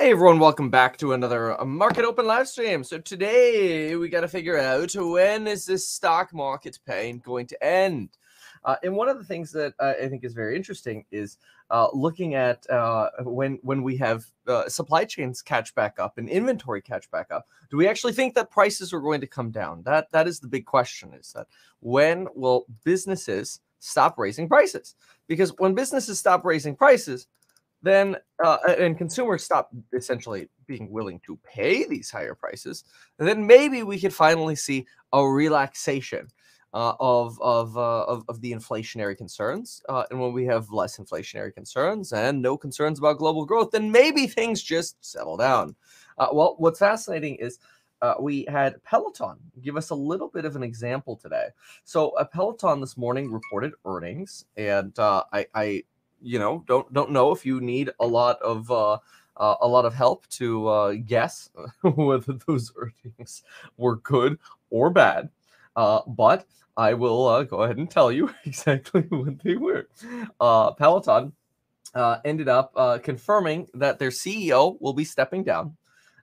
Hey everyone, welcome back to another uh, market open live stream. So today we got to figure out when is this stock market pain going to end? Uh, and one of the things that uh, I think is very interesting is uh, looking at uh, when when we have supply chains catch back up and inventory catch back up. Do we actually think that prices are going to come down? That that is the big question. Is that when will businesses stop raising prices? Because when businesses stop raising prices, then uh, and consumers stop essentially being willing to pay these higher prices, then maybe we could finally see a relaxation uh, of of, uh, of, of the inflationary concerns. Uh, and when we have less inflationary concerns and no concerns about global growth, then maybe things just settle down. Uh, well, what's fascinating is. Uh, we had Peloton give us a little bit of an example today. So, a Peloton this morning reported earnings, and I, I you know don't don't know if you need a lot of uh, uh, a lot of help to uh, guess whether those earnings were good or bad. Uh, but I will uh, go ahead and tell you exactly what they were. Uh, Peloton uh, ended up confirming that their CEO will be stepping down.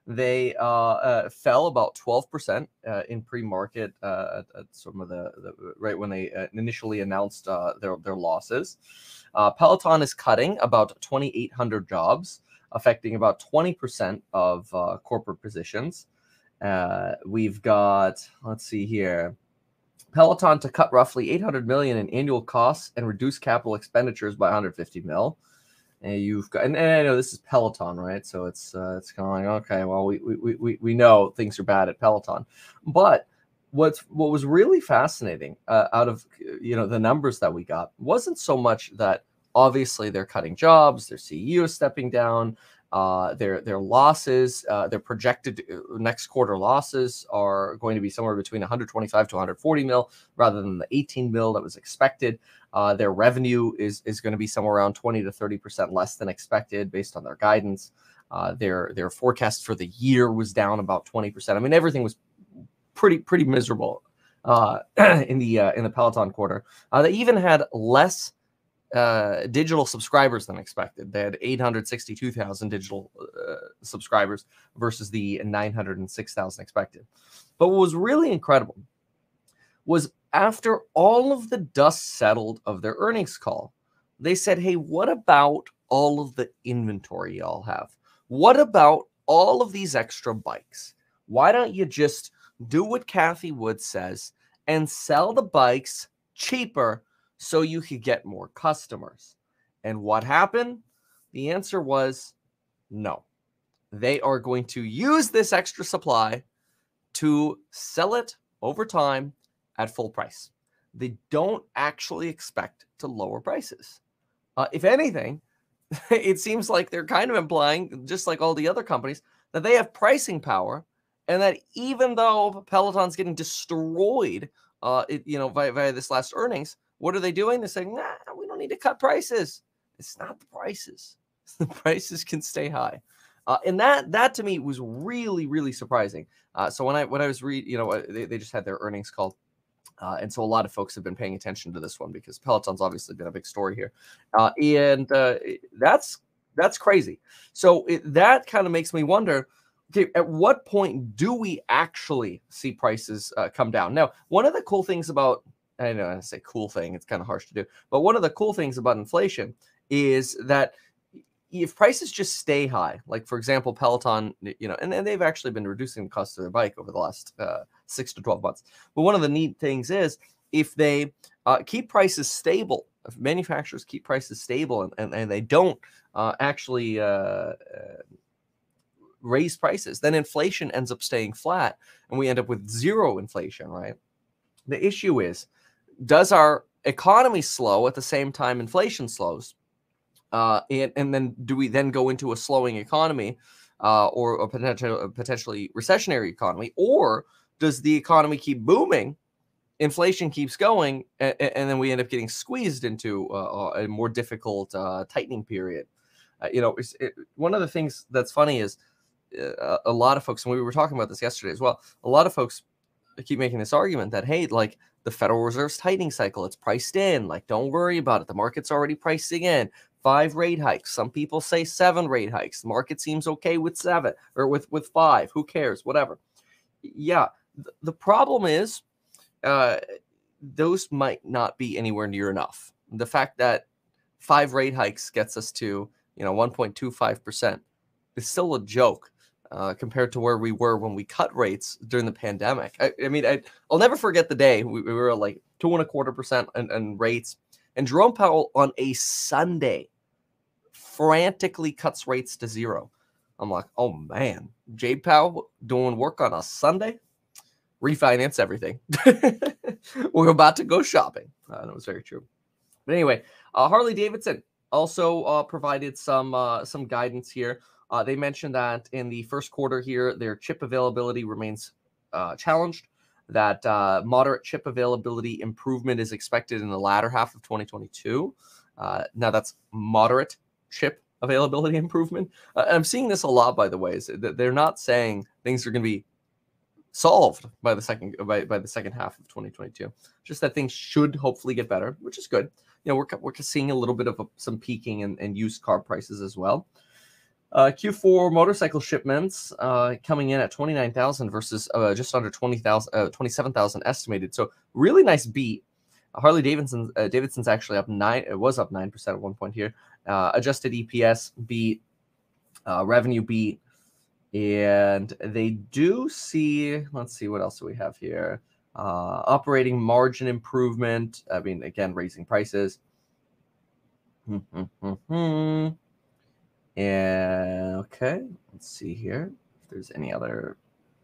They uh, uh, fell about 12% uh, in pre-market uh, at, at, some of the, the, right when they uh, initially announced their their losses. Peloton is cutting about 2,800 jobs, affecting about 20% of corporate positions. we've got let's see here. Peloton to cut roughly 800 million in annual costs and reduce capital expenditures by 150 mil and you've got and, and, I know this is Peloton, right? So it's uh, it's kind of like okay, well we, we we we know things are bad at Peloton, but what's what was really fascinating uh, out of you know the numbers that we got wasn't so much that obviously they're cutting jobs, their CEO is stepping down, uh, their their losses, uh, their projected uh, next quarter losses are going to be somewhere between 125 to 140 mil, rather than the 18 mil that was expected. Uh, their revenue is is going to be somewhere around 20 to 30 percent less than expected based on their guidance. Uh, their their forecast for the year was down about 20 percent. I mean, everything was pretty pretty miserable uh, in the in the Peloton quarter. they even had less uh, digital subscribers than expected. They had 862,000 digital uh, subscribers versus the 906,000 expected. But what was really incredible was after all of the dust settled of their earnings call, they said, Hey, what about all of the inventory y'all have? What about all of these extra bikes? Why don't you just do what Cathie Wood says and sell the bikes cheaper so you could get more customers. And what happened? The answer was no. They are going to use this extra supply to sell it over time at full price. They don't actually expect to lower prices. Uh, if anything, it seems like they're kind of implying, just like all the other companies, that they have pricing power, and that even though Peloton's getting destroyed, uh, it, you know, via, via this last earnings, what are they doing? They're saying, nah, we don't need to cut prices. It's not the prices. The prices can stay high. Uh, and that that to me was really really surprising. Uh, so when I when I was read, you know, uh, they, they just had their earnings call, uh, and so a lot of folks have been paying attention to this one because Peloton's obviously been a big story here, uh, and uh, that's that's crazy. So it, that kind of makes me wonder. Okay, at what point do we actually see prices come down? Now, one of the cool things about I know I say cool thing, it's kind of harsh to do. But one of the cool things about inflation is that if prices just stay high, like for example, Peloton, you know, and, and they've actually been reducing the cost of their bike over the last uh, six to 12 months. But one of the neat things is if they uh, keep prices stable, if manufacturers keep prices stable and, and, and they don't uh, actually uh, uh, raise prices, then inflation ends up staying flat and we end up with zero inflation, right? The issue is does our economy slow at the same time inflation slows? Uh, and, and then do we then go into a slowing economy uh, or a potential a potentially recessionary economy, or does the economy keep booming? Inflation keeps going, and, and then we end up getting squeezed into uh, a more difficult uh, tightening period. Uh, you know, it, one of the things that's funny is uh, a lot of folks, and we were talking about this yesterday as well. A lot of folks keep making this argument that hey, like the Federal Reserve's tightening cycle, it's priced in. Like, don't worry about it. The market's already pricing in. five rate hikes. Some people say seven rate hikes. The market seems okay with seven or with with five. Who cares? Whatever. Yeah. Th- The problem is, uh, those might not be anywhere near enough. The fact that five rate hikes gets us to you know 1.25 percent is still a joke uh, compared to where we were when we cut rates during the pandemic. I, I mean, I, I'll never forget the day we, we were like two and a quarter percent and rates, and Jerome Powell on a Sunday frantically cuts rates to zero. I'm like, oh man, Jay Powell doing work on a Sunday, refinance everything. We're about to go shopping. Uh, that was very true. But anyway, uh, Harley Davidson also uh, provided some uh, some guidance here. Uh, they mentioned that in the first quarter here, their chip availability remains uh, challenged. That moderate chip availability improvement is expected in the latter half of 2022. Uh, now that's moderate chip availability improvement. I'm seeing this a lot, by the way. Is they're not saying things are going to be solved by the second by, by the second half of 2022. Just that things should hopefully get better, which is good. You know, we're we're seeing a little bit of a, some peaking in, in used car prices as well. Uh, Q4 motorcycle shipments uh, coming in at 29,000 versus uh, just under 20,000, uh, 27,000 estimated. So really nice beat. Harley Davidson, uh, Davidson's actually up nine. It was up nine percent at one point here. Uh, adjusted EPS beat, revenue beat, and they do see. Let's see what else do we have here. Uh, operating margin improvement. I mean, again, raising prices. And okay, let's see here if there's any other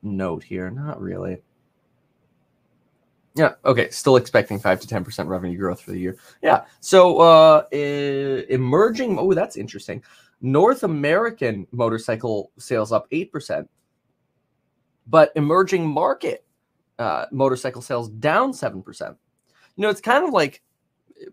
note here. Not really. Yeah, okay, still expecting 5 to 10% revenue growth for the year. Yeah, so uh emerging, oh, that's interesting. North American motorcycle sales up 8%, but emerging market uh, motorcycle sales down 7%. You know, it's kind of like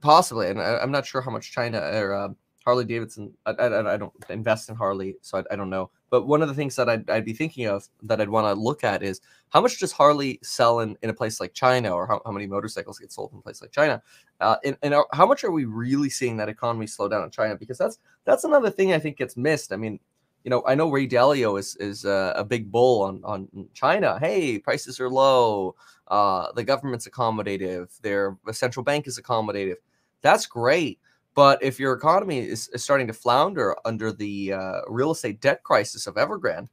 possibly, and I, am not sure how much China or uh, Harley Davidson. I, I, I, don't invest in Harley, so I, I, don't know. But one of the things that I'd, I'd be thinking of that I'd want to look at is how much does Harley sell in, in a place like China, or how, how many motorcycles get sold in a place like China, uh, and, and are, how much are we really seeing that economy slow down in China? Because that's that's another thing I think gets missed. I mean, you know, I know Ray Dalio is is uh, a big bull on on China. Hey, prices are low. Uh, the government's accommodative. Their central bank is accommodative. That's great but if your economy is, is starting to flounder under the uh, real estate debt crisis of Evergrande,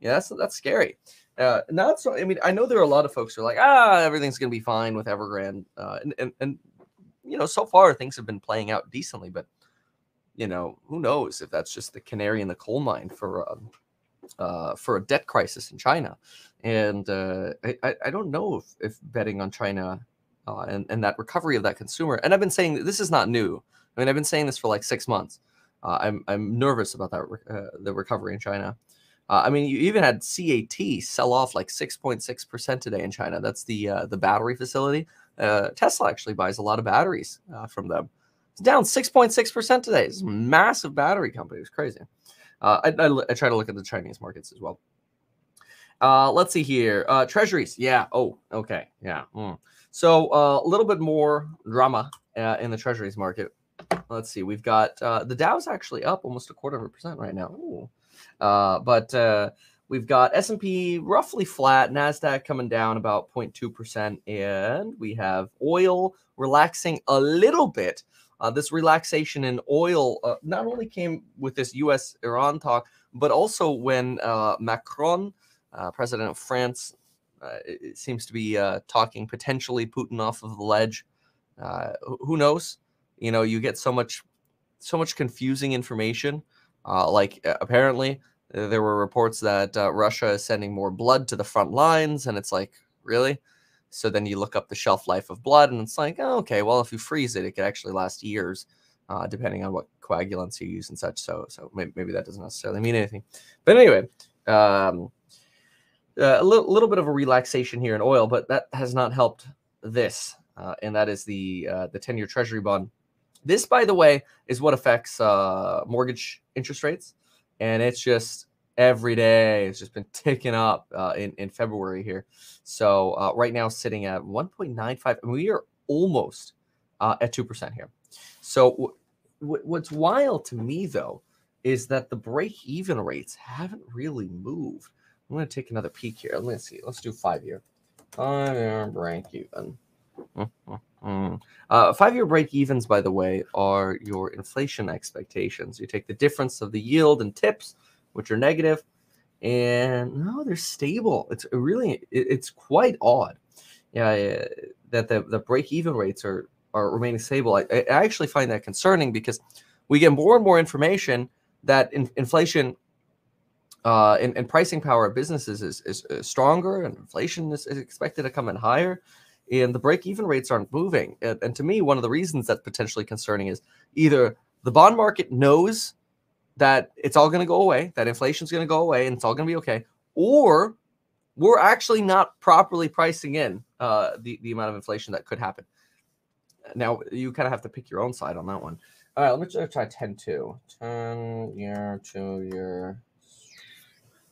yeah, that's that's scary. Uh, not so. I mean, I know there are a lot of folks who are like, ah, everything's going to be fine with Evergrande, uh, and, and and you know, so far things have been playing out decently. But you know, who knows if that's just the canary in the coal mine for um, uh, for a debt crisis in China. And uh, I, I don't know if, if betting on China uh, and, and that recovery of that consumer. And I've been saying this is not new. I mean, I've been saying this for like six months. Uh, I'm I'm nervous about that uh, the recovery in China. Uh, I mean, you even had CAT sell off like 6.6 percent today in China. That's the uh, the battery facility. Uh, Tesla actually buys a lot of batteries uh, from them. It's down 6.6 percent today. It's a massive battery company. It's crazy. I, I, I, try to look at the Chinese markets as well. let's see here. treasuries. Yeah. Oh, okay. Yeah. Mm. So a little bit more drama in the treasuries market let's see. We've got uh, the Dow's actually up almost a quarter of a percent right now. Uh, but uh, we've got S&P roughly flat, Nasdaq coming down about 0.2 percent, and we have oil relaxing a little bit. Uh, this relaxation in oil uh, not only came with this U.S. Iran talk, but also when uh, Macron, president of France, seems to be talking potentially Putin off of the ledge. who knows? You know you get so much so much confusing information. Uh, like apparently uh, there were reports that uh, russia is sending more blood to the front lines and it's like really? So then you look up the shelf life of blood and it's like oh, okay well if you freeze it it could actually last years uh, depending on what coagulants you use and such. So so maybe, maybe that doesn't necessarily mean anything. But anyway um, uh, a little, little bit of a relaxation here in oil but that has not helped this uh, and that is the the 10-year treasury bond this, by the way, is what affects uh, mortgage interest rates, and it's just every day. It's just been ticking up uh, in in February here. So uh, right now, sitting at 1.95, and we are almost uh, at two percent here. So what's wild to me though is that the break even rates haven't really moved. I'm going to take another peek here. Let's see. Let's do five year. Five year break even. Mm-hmm. Uh, five year break evens, by the way, are your inflation expectations. You take the difference of the yield and TIPS, which are negative, and no, they're stable. It's really, it, it's quite odd. Yeah, that the, the break even rates are are remaining stable. I, I actually find that concerning because we get more and more information that in, inflation uh, and, and, pricing power of businesses is, is, is stronger and inflation is, is, expected to come in higher and the break even rates aren't moving. And, and, to me, one of the reasons that's potentially concerning is either the bond market knows that it's all going to go away, that inflation's going to go away and it's all going to be okay, or we're actually not properly pricing in uh, the, the amount of inflation that could happen. Now, you kind of have to pick your own side on that one. All right, let me try 10 2. 10 year, 2 year,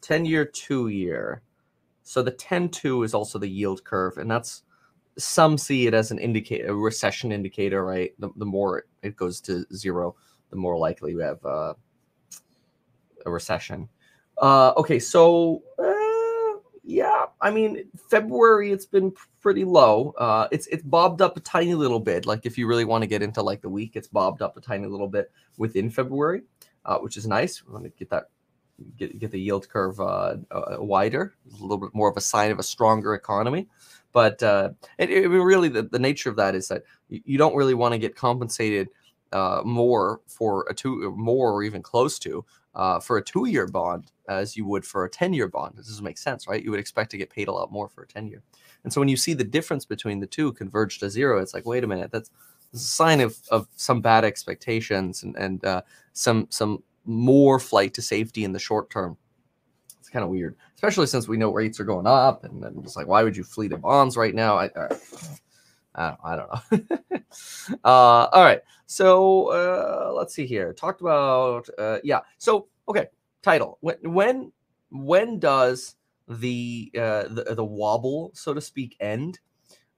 10 year, 2 year. So the 10 2 is also the yield curve, and that's some see it as an indicator, a recession indicator, right? The, the more it goes to zero, the more likely we have uh, a recession. Uh, okay, so uh, yeah, I mean February it's been pretty low. Uh, it's it's bobbed up a tiny little bit. Like if you really want to get into like the week, it's bobbed up a tiny little bit within February, uh, which is nice. We want to get that get get the yield curve uh, uh, wider, a little bit more of a sign of a stronger economy. But uh, it, it really the, the nature of that is that you, don't really want to get compensated uh, more for a two more or even close to uh, for a two year bond as you would for a 10 year bond. This doesn't make sense, right? You would expect to get paid a lot more for a 10 year. And so when you see the difference between the two converge to zero, it's like, wait a minute, that's, that's a sign of, of some bad expectations and, and uh, some some more flight to safety in the short term. Kind of weird, especially since we know rates are going up, and, and it's like, why would you flee to bonds right now? I, I, I don't know. uh, all right, so uh, let's see here. Talked about uh, yeah. So okay, title. When when when does the uh, the, the wobble, so to speak, end?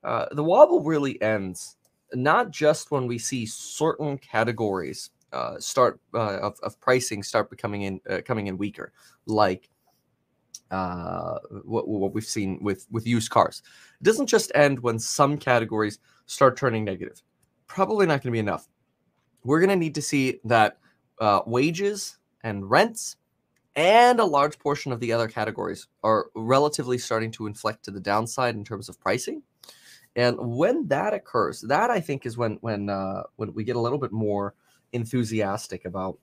Uh, the wobble really ends not just when we see certain categories uh, start uh, of, of pricing start becoming in uh, coming in weaker, like uh, what, what we've seen with with used cars. It doesn't just end when some categories start turning negative. Probably not going to be enough. We're going to need to see that uh, wages and rents and a large portion of the other categories are relatively starting to inflect to the downside in terms of pricing. And when that occurs, that I think is when when uh, when we get a little bit more enthusiastic about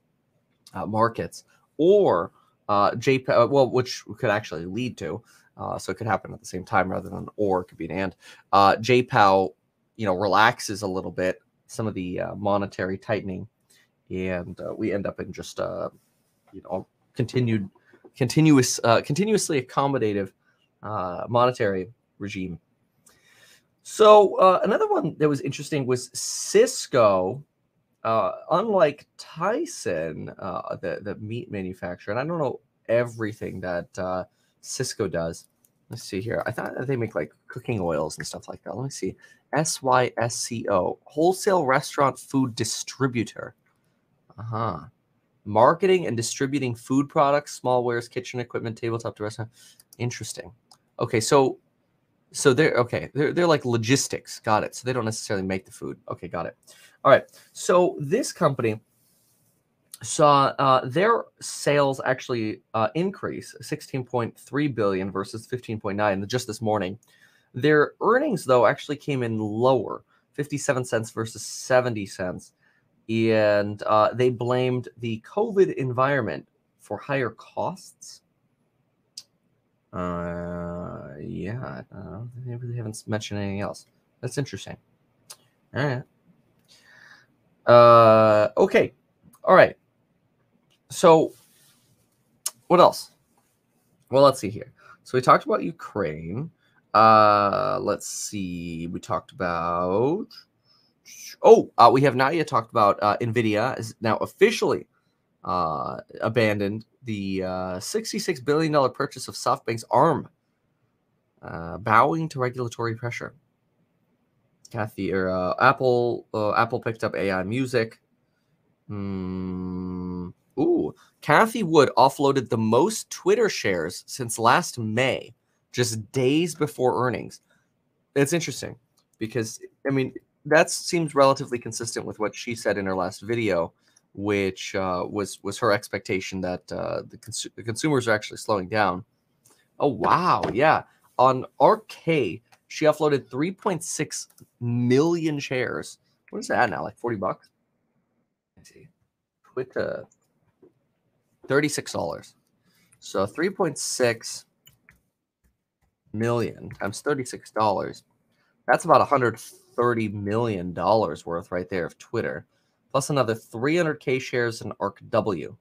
uh, markets or uh, JP, uh, well, which could actually lead to. Uh, so it could happen at the same time rather than or, it could be an and. Uh, JPOW, you know, relaxes a little bit some of the uh, monetary tightening, and uh, we end up in just uh, you know continued, continuous, uh, continuously accommodative monetary regime. So another one that was interesting was Sysco uh, unlike Tyson, uh, the the meat manufacturer, and I don't know everything that uh, Sysco does. Let's see here. I thought they make like cooking oils and stuff like that. Let me see. S Y S C O, wholesale restaurant food distributor. Uh huh. Marketing and distributing food products, smallwares, kitchen equipment, tabletop to restaurant. Interesting. Okay, so so they're okay. They're they're like logistics. Got it. So they don't necessarily make the food. Okay, got it. All right. So this company saw uh, their sales actually uh, increase 16.3 billion versus 15.9 just this morning. Their earnings though actually came in lower, 57 cents versus 70 cents, and uh, they blamed the COVID environment for higher costs. Uh, yeah, they really haven't mentioned anything else. That's interesting. All right. Uh, okay. All right. So, what else? Well, let's see here. So we talked about Ukraine. Uh, let's see. We talked about. Oh, uh, we have not yet talked about uh, Nvidia is now officially uh, abandoned the uh, $66 billion purchase of SoftBank's ARM, uh, bowing to regulatory pressure. Cathie or uh, Apple uh, Apple picked up AI Music. Mm, ooh, Cathie Wood offloaded the most Twitter shares since last May, just days before earnings. It's interesting because I mean that seems relatively consistent with what she said in her last video, which uh, was was her expectation that uh, the, cons- the consumers are actually slowing down. Oh wow, yeah. On ARKK, she uploaded 3.6 million shares. What is that now? Like 40 bucks? Let's see. Twitter. $36. So 3.6 million times $36. That's about 130 million dollars worth right there of Twitter, plus another 300k shares in ARKW.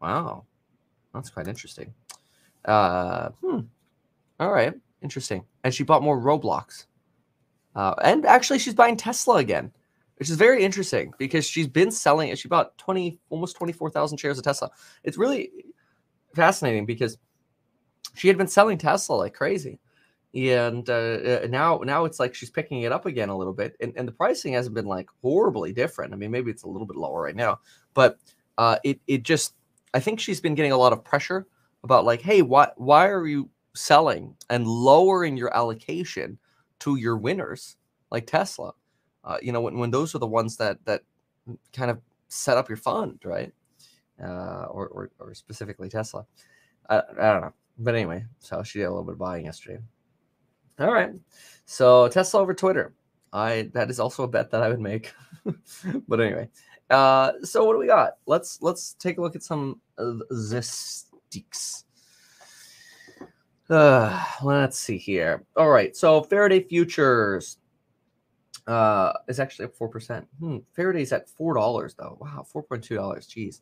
Wow, that's quite interesting. Uh, hmm. All right, interesting. And she bought more Roblox. Uh, and actually, she's buying Tesla again, which is very interesting because she's been selling it. She bought 20, almost 24,000 shares of Tesla. It's really fascinating because she had been selling Tesla like crazy. And uh, uh, now, now it's like she's picking it up again a little bit, and, and the pricing hasn't been like horribly different. I mean, maybe it's a little bit lower right now, but uh, it it just I think she's been getting a lot of pressure about like, hey, why why are you selling and lowering your allocation to your winners like Tesla? Uh, you know, when, when those are the ones that that kind of set up your fund, right? Uh, or, or, or specifically Tesla. I, I don't know. But anyway, so she did a little bit of buying yesterday. All right. So Tesla over Twitter. I that is also a bet that I would make. but anyway. Uh so what do we got? Let's let's take a look at some of this sticks. Uh, let's see here. All right, so Faraday futures uh is actually up four percent. Hmm, Faraday's at four dollars though. Wow, four point two dollars. Jeez.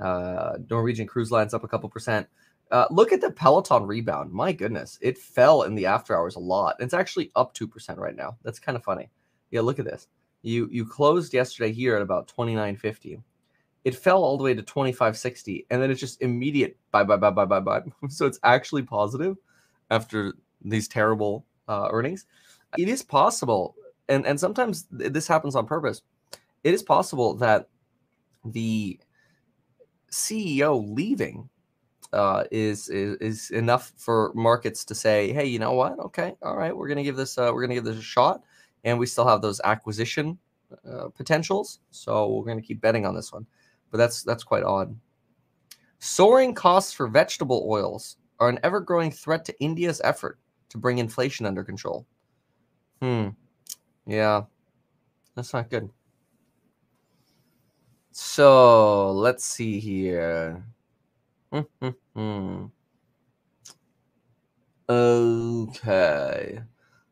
Uh, Norwegian Cruise Line's up a couple percent. Uh, look at the Peloton rebound. My goodness, it fell in the after hours a lot. It's actually up two percent right now. That's kind of funny. Yeah, look at this. You you closed yesterday here at about twenty nine fifty it fell all the way to 2560 and then it's just immediate bye bye bye bye bye bye so it's actually positive after these terrible uh, earnings it is possible and and sometimes this happens on purpose it is possible that the ceo leaving uh, is, is is enough for markets to say hey you know what okay all right we're gonna give this uh, we're gonna give this a shot and we still have those acquisition uh, potentials so we're gonna keep betting on this one but that's that's quite odd. Soaring costs for vegetable oils are an ever-growing threat to India's effort to bring inflation under control. Hmm. Yeah. That's not good. So let's see here. Okay.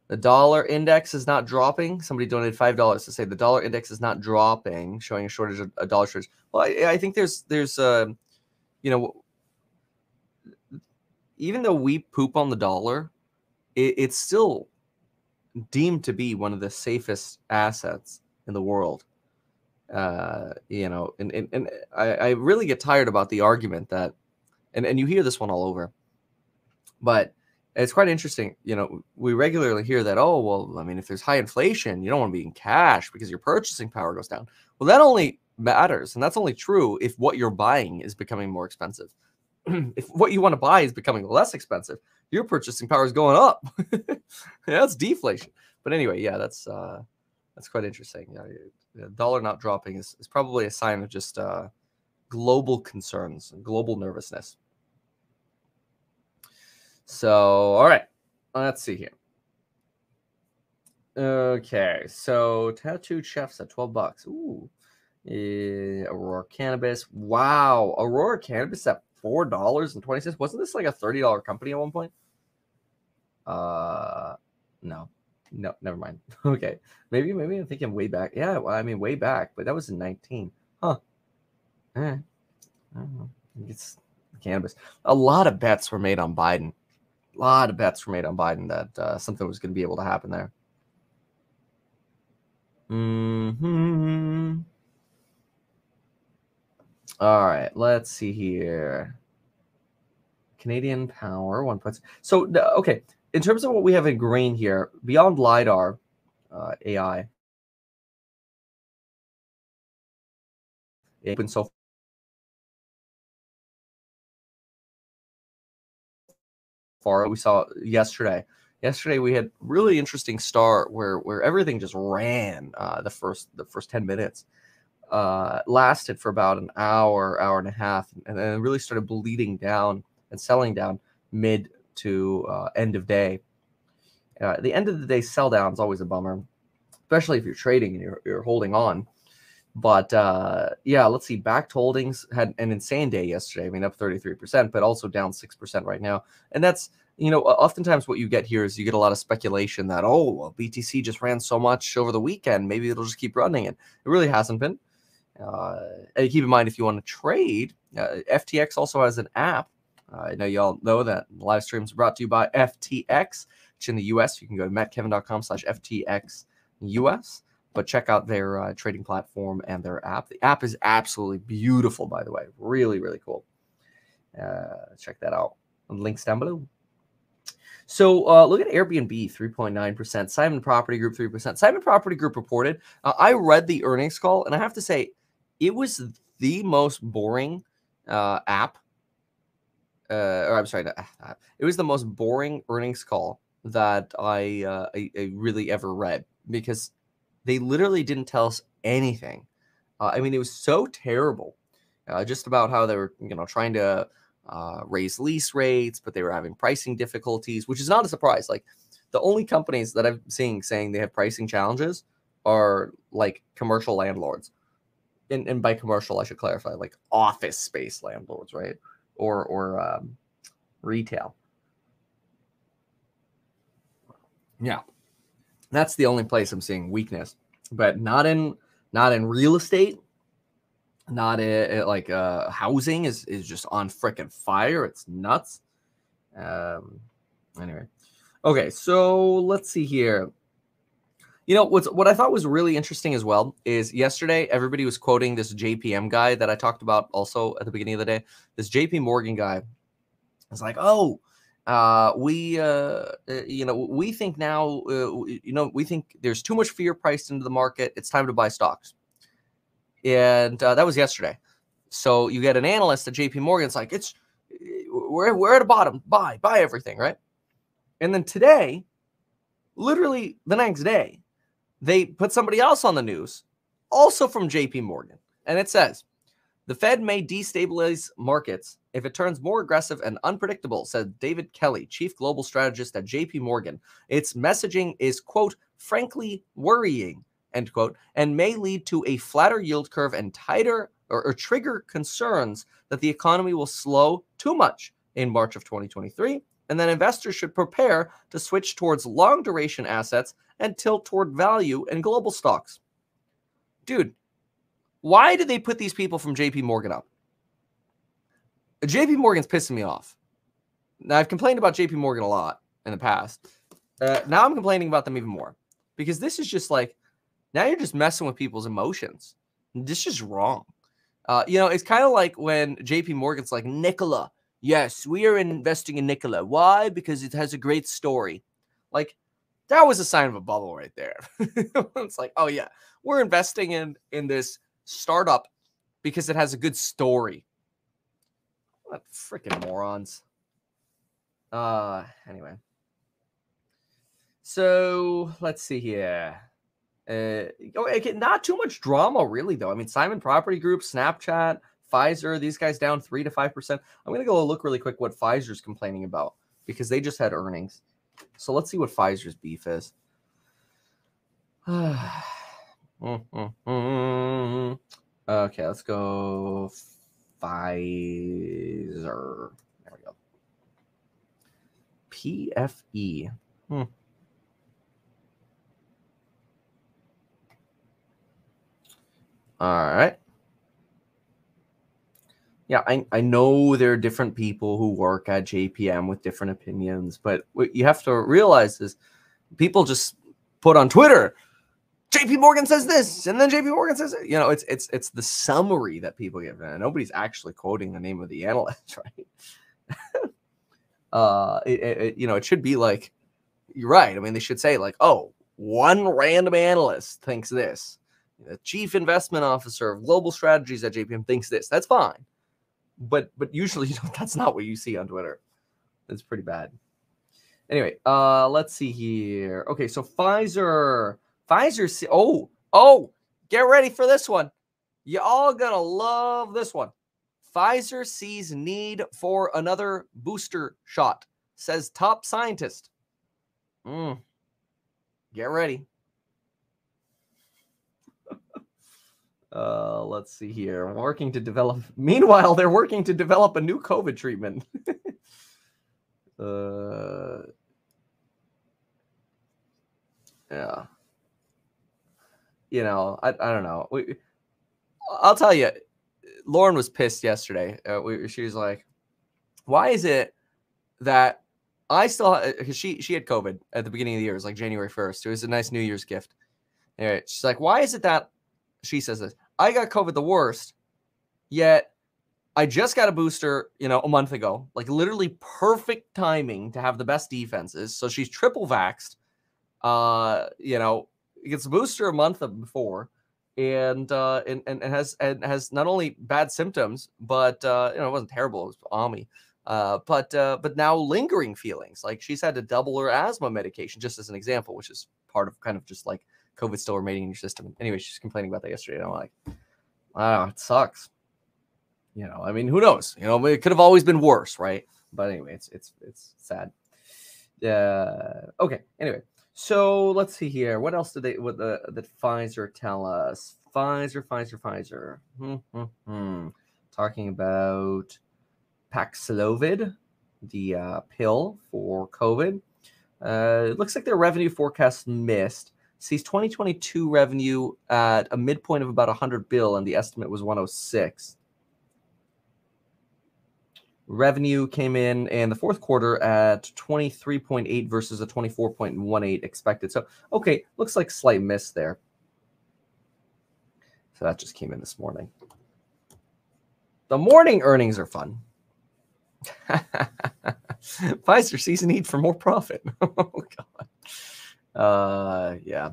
The dollar index is not dropping. Somebody donated five dollars to say the dollar index is not dropping, showing a shortage of a dollar shortage. Well, I, I think there's there's uh, you know, even though we poop on the dollar, it, it's still deemed to be one of the safest assets in the world. Uh, you know, and and, and I, I really get tired about the argument that, and and you hear this one all over, but it's quite interesting. You know, we regularly hear that, oh, well, I mean, if there's high inflation, you don't want to be in cash because your purchasing power goes down. Well, that only matters. And that's only true if what you're buying is becoming more expensive. if what you want to buy is becoming less expensive, your purchasing power is going up. yeah, that's deflation. But anyway, yeah, that's uh that's quite interesting. Yeah, dollar not dropping is, is probably a sign of just uh global concerns global nervousness. So, all right, let's see here. Okay, so tattooed chefs at 12 bucks. Ooh. Uh, Aurora Cannabis. Wow. Aurora Cannabis at $4.20. Wasn't this like a $30 company at one point? Uh no. No, never mind. okay. Maybe maybe I'm thinking way back. Yeah, well, I mean way back, but that was in 19. Huh. Eh. I don't know. It's cannabis. A lot of bets were made on Biden a lot of bets were made on Biden that uh, something was going to be able to happen there. Hmm. All right, let's see here. Canadian Power one point. So okay, in terms of what we have in green here, beyond lidar, uh, AI, It's so far. We saw yesterday. Yesterday we had really interesting start where where everything just ran uh, the first the first ten minutes. Uh, lasted for about an hour, hour and a half, and then really started bleeding down and selling down mid to uh, end of day. Uh, the end of the day sell down is always a bummer, especially if you're trading and you're, you're holding on. But uh, yeah, let's see. Bakkt Holdings had an insane day yesterday. I mean, up 33%, but also down 6% right now. And that's, you know, oftentimes what you get here is you get a lot of speculation that, oh, well, BTC just ran so much over the weekend. Maybe it'll just keep running. And it really hasn't been. Uh, and keep in mind, if you want to trade, uh, FTX also has an app. I know y'all know that live streams brought to you by FTX, which in the US, you can go to meetkevin.com slash FTX US but check out their uh, trading platform and their app. The app is absolutely beautiful, by the way. Really, really cool. Uh, check that out. Links down below. So uh, look at Airbnb, 3.9%. Simon Property Group, 3%. Simon Property Group reported. Uh, I read the earnings call, and I have to say, it was the most boring uh, app. Uh, or I'm sorry, it was the most boring earnings call that I, I, I really ever read because they literally didn't tell us anything. Uh, I mean, it was so terrible, uh, just about how they were, you know, trying to uh, raise lease rates, but they were having pricing difficulties, which is not a surprise. Like the only companies that I'm seeing saying they have pricing challenges are like commercial landlords. And, and by commercial, I should clarify, like office space landlords, right? Or or um, retail. Yeah, that's the only place I'm seeing weakness, but not in not in real estate, not in, like uh, housing is is just on freaking fire. It's nuts. Um, anyway, okay, so let's see here. You know what's what I thought was really interesting as well is yesterday everybody was quoting this JPM guy that I talked about also at the beginning of the day. This JP Morgan guy is like, oh, uh, we, uh, uh, you know, we think now, uh, you know, we think there's too much fear priced into the market. It's time to buy stocks. And uh, that was yesterday. So you get an analyst at JP Morgan's like, it's, we're, we're at the bottom, buy, buy everything, right? And then today, literally the next day, they put somebody else on the news, also from JP Morgan. And it says, the Fed may destabilize markets if it turns more aggressive and unpredictable, said David Kelly, chief global strategist at JP Morgan. Its messaging is, quote, frankly worrying, end quote, and may lead to a flatter yield curve and tighter or, or trigger concerns that the economy will slow too much in March of 2023 and then investors should prepare to switch towards long duration assets and tilt toward value and global stocks. Dude, why did they put these people from JP Morgan up? JP Morgan's pissing me off. Now, I've complained about JP Morgan a lot in the past. Uh, now I'm complaining about them even more because this is just like, now you're just messing with people's emotions. This is wrong. Uh, you know, it's kind of like when JP Morgan's like, Nikola, yes, we are investing in Nikola. Why? Because it has a great story. Like, that was a sign of a bubble right there. it's like, oh yeah, we're investing in in this startup because it has a good story. What freaking morons. Uh anyway. So let's see here. Uh, oh, not too much drama, really, though. I mean, Simon Property Group, Snapchat, Pfizer, these guys down three to five percent. I'm gonna go look really quick what Pfizer's complaining about because they just had earnings. So let's see what Pfizer's beef is. Mm-hmm. Okay, let's go Pfizer. There we go. PFE. Hmm. All right. Yeah, I, I know there are different people who work at JPM with different opinions, but what you have to realize is people just put on Twitter, JP Morgan says this, and then JP Morgan says it. You know, it's it's it's the summary that people give, and nobody's actually quoting the name of the analyst, right? uh, it, it, you know, it should be like you're right. I mean, they should say like, oh, one random analyst thinks this, the chief investment officer of global strategies at JPM thinks this. That's fine. But but usually you know, that's not what you see on Twitter. It's pretty bad. Anyway, uh let's see here. Okay, so Pfizer Pfizer oh, oh, get ready for this one. You all gonna love this one. Pfizer sees need for another booster shot, says top scientist. Mm. Get ready. Uh, let's see here. Working to develop. Meanwhile, they're working to develop a new COVID treatment. uh, yeah. You know, I, I don't know. We, I'll tell you, Lauren was pissed yesterday. Uh, we, she was like, "Why is it that I still because she she had COVID at the beginning of the year. It was like January first. It was a nice New Year's gift. Anyway, she's like, "Why is it that?" She says this. I got COVID the worst, yet I just got a booster, you know, a month ago. Like literally perfect timing to have the best defenses. So she's triple vaxxed. Uh, you know, gets a booster a month before, and uh, and, and has and has not only bad symptoms, but uh, you know, it wasn't terrible. It was Ami. Uh, but uh, but now lingering feelings like she's had to double her asthma medication just as an example, which is part of kind of just like COVID still remaining in your system. Anyway, she's complaining about that yesterday. And I'm like, wow, it sucks. You know, I mean, who knows? You know, it could have always been worse, right? But anyway, it's it's it's sad. Uh, okay. Anyway, so let's see here. What else did they? What the did Pfizer tell us? Pfizer, Pfizer, Pfizer. Hmm, hmm, hmm. Talking about Paxlovid, the uh, pill for COVID. Uh, it looks like their revenue forecast missed sees 2022 revenue at a midpoint of about 100 bill, and the estimate was 106. Revenue came in in the fourth quarter at 23.8 versus a 24.18 expected. So, okay, looks like slight miss there. So that just came in this morning. The morning earnings are fun. Pfizer sees a need for more profit. oh God. Uh, yeah.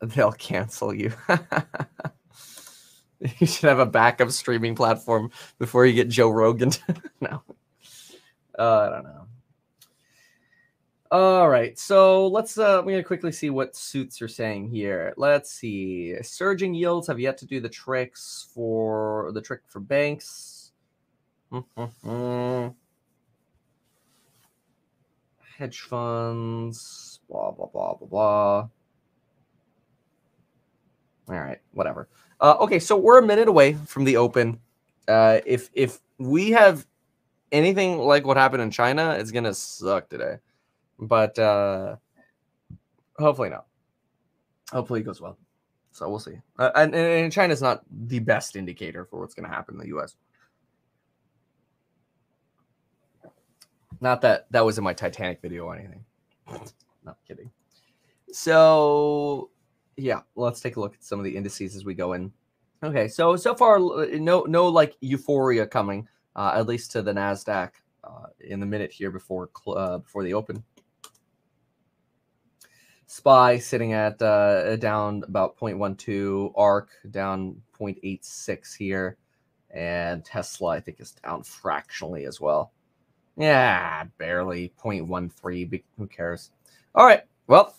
They'll cancel you. you should have a backup streaming platform before you get Joe Rogan. no. Uh, I don't know. All right, so let's uh we're gonna quickly see what suits are saying here. Let's see. Surging yields have yet to do the tricks for the trick for banks. Mm-hmm hedge funds, blah, blah, blah, blah, blah. All right, whatever. Uh, okay, so we're a minute away from the open. Uh, if if we have anything like what happened in China, it's gonna suck today. But uh, hopefully not. Hopefully it goes well. So we'll see. Uh, and, and China's not the best indicator for what's to happen in the U.S. Not that that was in my Titanic video or anything. Not kidding. So, yeah, let's take a look at some of the indices as we go in. Okay, so so far, no no like euphoria coming, uh, at least to the Nasdaq uh, in the minute here before uh, before the open. SPY sitting at uh, down about 0.12, ARK down 0.86 here, and Tesla I think is down fractionally as well. Yeah, barely 0.13. Who cares? All right. Well,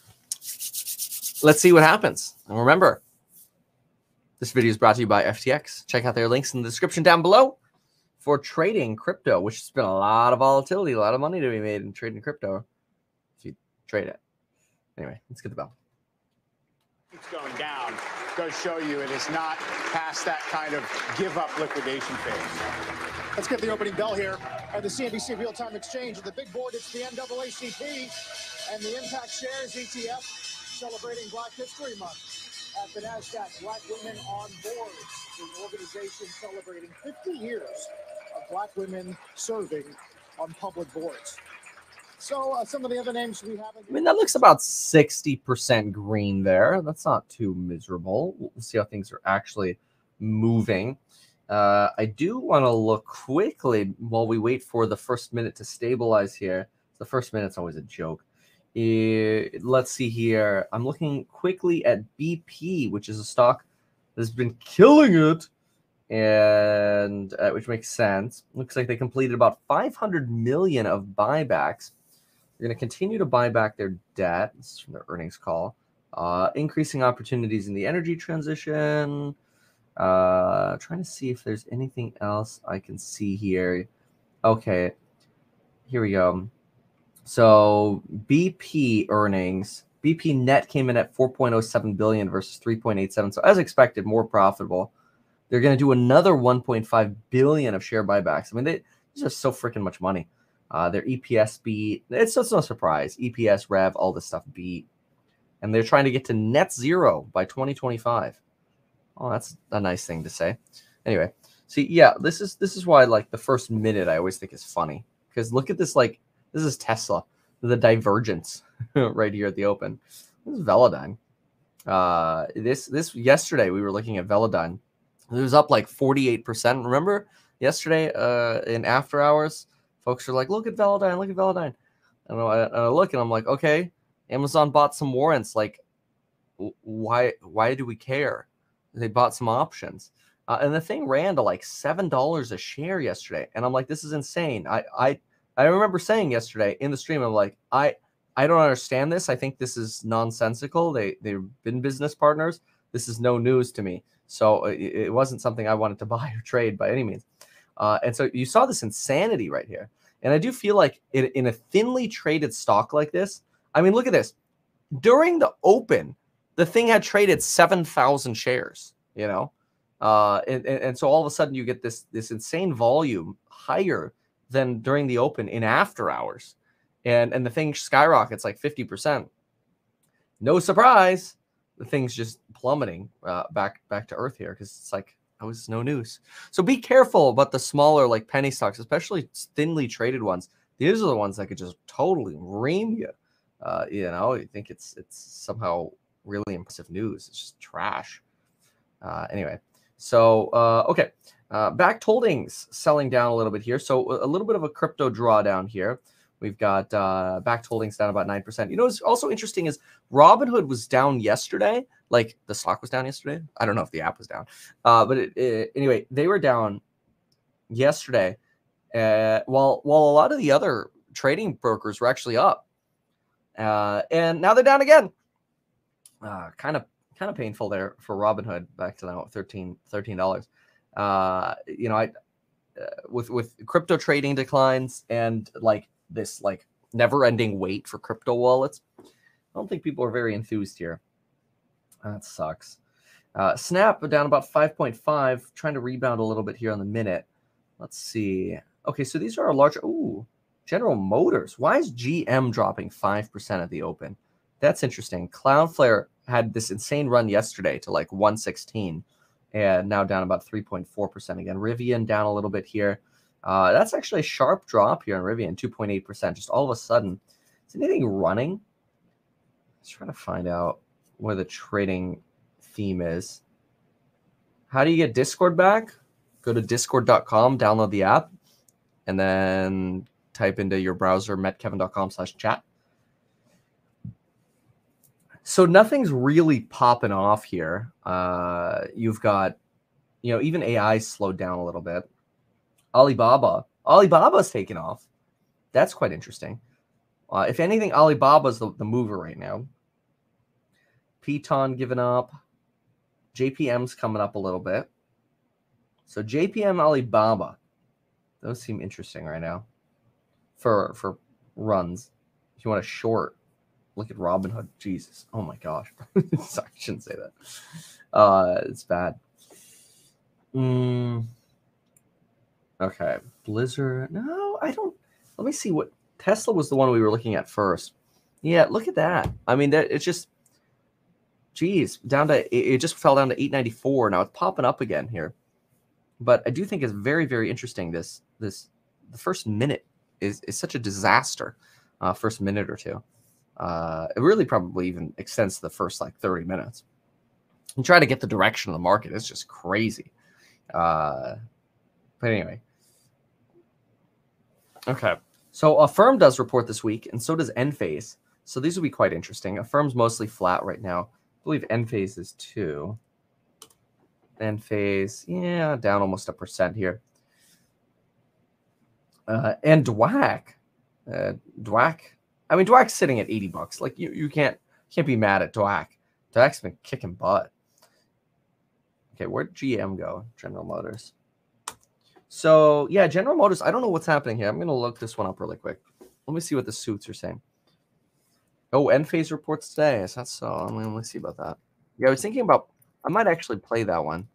let's see what happens. And remember, this video is brought to you by FTX. Check out their links in the description down below for trading crypto, which has been a lot of volatility, a lot of money to be made in trading crypto if you trade it. Anyway, let's get the bell. It's going down. Does show you it is not past that kind of give up liquidation phase. Let's get the opening bell here at the CNBC Real Time Exchange. At the big board, it's the NAACP and the Impact Shares ETF celebrating Black History Month. At the NASDAQ, Black Women on Boards, an organization celebrating 50 years of Black women serving on public boards. So uh, some of the other names we have. I mean, that looks about 60% green there. That's not too miserable. We'll see how things are actually moving. Uh, I do want to look quickly while we wait for the first minute to stabilize here. The first minute's always a joke. Eh, let's see here. I'm looking quickly at BP, which is a stock that's been killing it, and uh, which makes sense. Looks like they completed about 500 million of buybacks. They're going to continue to buy back their debt. This is from their earnings call. Uh, increasing opportunities in the energy transition. Uh, trying to see if there's anything else I can see here. Okay, here we go. So BP earnings, BP net came in at 4.07 billion versus 3.87. So as expected, more profitable. They're going to do another 1.5 billion of share buybacks. I mean, they, are so freaking much money. Uh, their EPS beat. It's just no surprise. EPS, rev, all this stuff beat, and they're trying to get to net zero by 2025. Oh, that's a nice thing to say. Anyway, see, yeah, this is this is why like the first minute I always think is funny because look at this like this is Tesla, the divergence right here at the open. This is Velodyne. Uh, this this yesterday we were looking at Velodyne. It was up like 48%. Remember yesterday uh, in after hours, folks are like, look at Velodyne, look at Velodyne. And I, and I look and I'm like, okay, Amazon bought some warrants. Like, why why do we care? They bought some options. Uh, and the thing ran to like seven dollars a share yesterday, and I'm like, this is insane. I I I remember saying yesterday in the stream, I'm like, I I don't understand this. I think this is nonsensical. They they've been business partners. This is no news to me. So uh, it, it wasn't something I wanted to buy or trade by any means. Uh, and so you saw this insanity right here. And I do feel like in, in a thinly traded stock like this, I mean, look at this. During the open, the thing had traded 7,000 shares, you know? Uh, and, and, and so all of a sudden you get this this insane volume higher than during the open in after hours. And and the thing skyrockets like 50%. No surprise, the thing's just plummeting uh, back back to earth here because it's like that was no news. So be careful about the smaller like penny stocks, especially thinly traded ones. These are the ones that could just totally ream you. Uh, you know, you think it's it's somehow really impressive news. It's just trash. Uh, anyway, so uh, okay, uh, Bakkt Holdings selling down a little bit here. So a little bit of a crypto drawdown here. We've got uh, Bakkt Holdings down about 9%. You know, what's also interesting is Robinhood was down yesterday. Like the stock was down yesterday. I don't know if the app was down. Uh, but it, it, anyway, they were down yesterday. Uh, while, while a lot of the other trading brokers were actually up. Uh, and now they're down again. Uh, kind of kind of painful there for Robinhood back to now 13 $13 uh, you know, I uh, with with crypto trading declines and like this like never ending wait for crypto wallets, I don't think people are very enthused here. That sucks. Uh, Snap down about 5.5, trying to rebound a little bit here on the minute. Let's see. Okay, so these are our large. Ooh, General Motors. Why is GM dropping 5% at the open? That's interesting. Cloudflare had this insane run yesterday to like 116 and now down about 3.4% again. Rivian down a little bit here. Uh, that's actually a sharp drop here on Rivian, 2.8%. Just all of a sudden, is anything running? Let's try to find out where the trading theme is. How do you get Discord back? Go to discord.com, download the app, and then type into your browser meetkevin.com slash chat. So nothing's really popping off here. Uh, you've got, you know, even AI slowed down a little bit. Alibaba, Alibaba's taken off. That's quite interesting. Uh, if anything, Alibaba's the, the mover right now. Piton giving up. JPM's coming up a little bit. So JPM Alibaba, those seem interesting right now for for runs. If you want to short, Look at Robinhood. Jesus. Oh my gosh. Sorry, I shouldn't say that. Uh, it's bad. Mm. Okay. Blizzard. No, I don't. Let me see what Tesla was the one we were looking at first. Yeah, look at that. I mean, that it's just, geez, down to it, it just fell down to 894. Now it's popping up again here. But I do think it's very, very interesting. This, this, the first minute is, is such a disaster. Uh, first minute or two. Uh, it really probably even extends to the first like 30 minutes. And try to get the direction of the market. It's just crazy. Uh, but anyway. Okay. So Affirm does report this week, and so does Enphase. So these will be quite interesting. Affirm's mostly flat right now. I believe Enphase is too. Enphase, yeah, down almost a percent here. Uh, and Dwack, uh, Dwack. I mean, Dwack's sitting at 80 bucks. Like you, you can't can't be mad at Dwack. Dwack's been kicking butt. Okay, where'd GM go? General Motors. So yeah, General Motors. I don't know what's happening here. I'm gonna look this one up really quick. Let me see what the suits are saying. Oh, Enphase reports today. Is that so? I'm gonna let me see about that. Yeah, I was thinking about. I might actually play that one,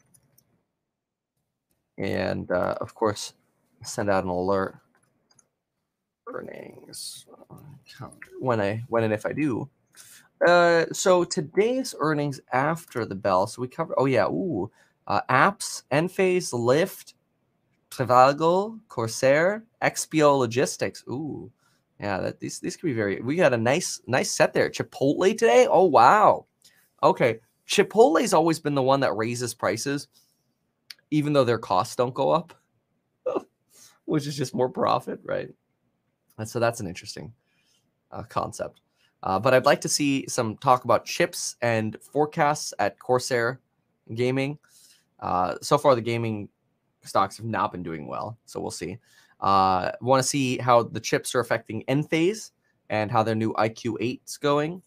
and uh, of course, send out an alert. Earnings when I when and if I do. Uh, so today's earnings after the bell. So we cover. Oh yeah, ooh, uh, apps, Enphase, Lyft, Trivago, Corsair, XPO Logistics. Ooh, yeah, that these these could be very. We got a nice nice set there. Chipotle today. Oh wow. Okay, Chipotle's always been the one that raises prices, even though their costs don't go up, which is just more profit, right? And so that's an interesting uh, concept. Uh, but I'd like to see some talk about chips and forecasts at Corsair Gaming. Uh, so far, the gaming stocks have not been doing well, so we'll see. Uh, Want to see how the chips are affecting Enphase and how their new IQ8 is going.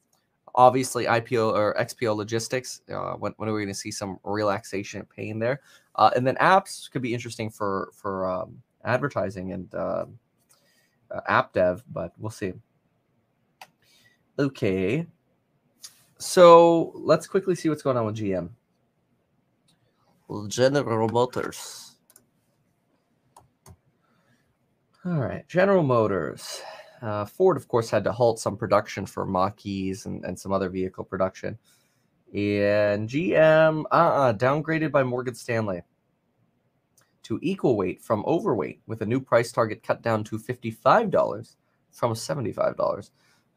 Obviously, IPO or XPO Logistics. Uh, when, when are we going to see some relaxation of pain there? Uh, and then apps could be interesting for for um, advertising and uh, uh, app dev, but we'll see. Okay. So let's quickly see what's going on with GM. General Motors. All right, General Motors. Uh, Ford, of course, had to halt some production for Mach-E's and, and some other vehicle production. And GM, uh-uh, downgraded by Morgan Stanley to equal weight from overweight with a new price target cut down to $55 from $75.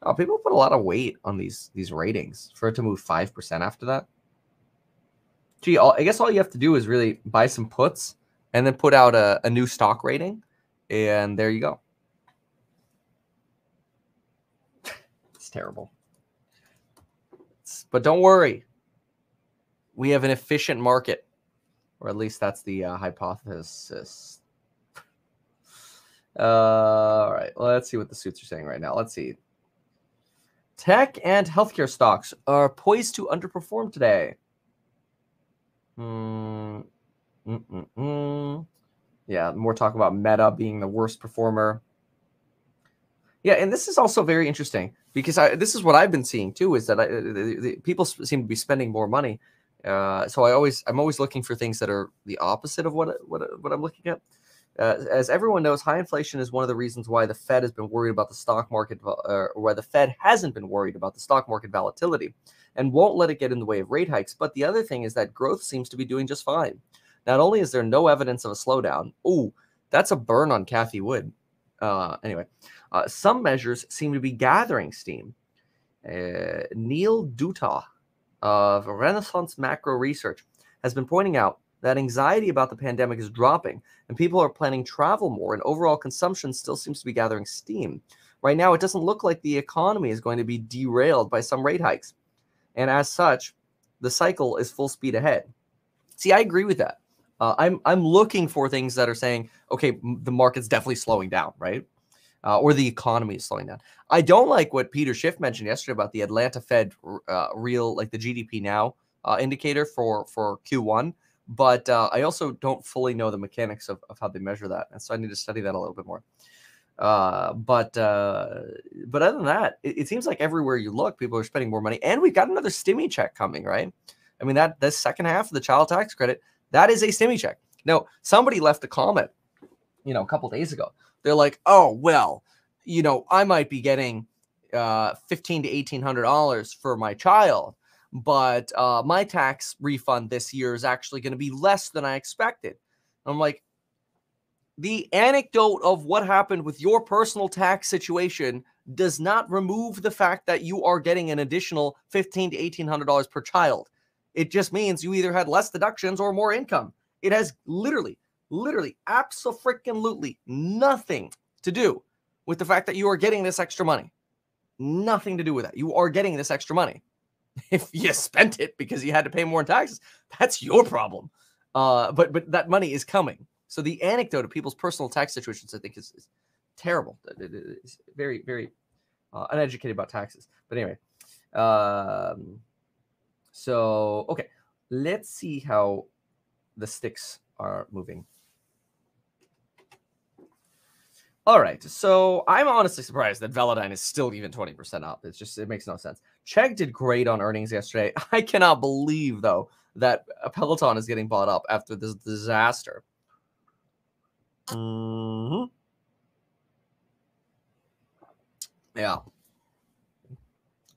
Oh, people put a lot of weight on these these ratings for it to move 5% after that. Gee, all, I guess all you have to do is really buy some puts and then put out a, a new stock rating, and there you go. it's terrible. It's, but don't worry. We have an efficient market, or at least that's the uh, hypothesis. Uh, all right, let's see what the suits are saying right now. Let's see. Tech and healthcare stocks are poised to underperform today. Mm. Yeah, more talk about Meta being the worst performer. Yeah, and this is also very interesting because I, this is what I've been seeing too. Is that I, the, the, people seem to be spending more money, uh, so I always I'm always looking for things that are the opposite of what what what I'm looking at. Uh, as everyone knows, high inflation is one of the reasons why the Fed has been worried about the stock market, uh, or why the Fed hasn't been worried about the stock market volatility and won't let it get in the way of rate hikes. But the other thing is that growth seems to be doing just fine. Not only is there no evidence of a slowdown, oh, that's a burn on Cathie Wood. Uh, anyway, uh, some measures seem to be gathering steam. Uh, Neil Dutta of Renaissance Macro Research has been pointing out that anxiety about the pandemic is dropping and people are planning travel more and overall consumption still seems to be gathering steam. Right now, it doesn't look like the economy is going to be derailed by some rate hikes. And as such, the cycle is full speed ahead. See, I agree with that. Uh, I'm I'm looking for things that are saying, okay, the market's definitely slowing down, right? Uh, or the economy is slowing down. I don't like what Peter Schiff mentioned yesterday about the Atlanta Fed uh, real, like the GDP now uh, indicator for for Q1 but uh, I also don't fully know the mechanics of, of how they measure that, and so I need to study that a little bit more. Uh, but uh, but other than that, it, it, seems like everywhere you look, people are spending more money, and we've got another stimmy check coming, right? I mean that this second half of the child tax credit that is a stimmy check. Now somebody left a comment, you know, a couple days ago. They're like, oh well, you know, I might be getting uh, fifteen to eighteen hundred dollars for my child but uh, my tax refund this year is actually going to be less than I expected. I'm like, the anecdote of what happened with your personal tax situation does not remove the fact that you are getting an additional fifteen to eighteen hundred dollars per child. It just means you either had less deductions or more income. It has literally, literally, absolutely nothing to do with the fact that you are getting this extra money. nothing to do with that. You are getting this extra money. If you spent it because you had to pay more in taxes, that's your problem. Uh, but but that money is coming. So the anecdote of people's personal tax situations, I think, is, is terrible. It is very very uh, uneducated about taxes. But anyway, um, so okay, let's see how the sticks are moving. All right, so I'm honestly surprised that Velodyne is still even 20% up. It's just, it makes no sense. Chegg did great on earnings yesterday. I cannot believe, though, that Peloton is getting bought up after this disaster. Mm-hmm. Yeah.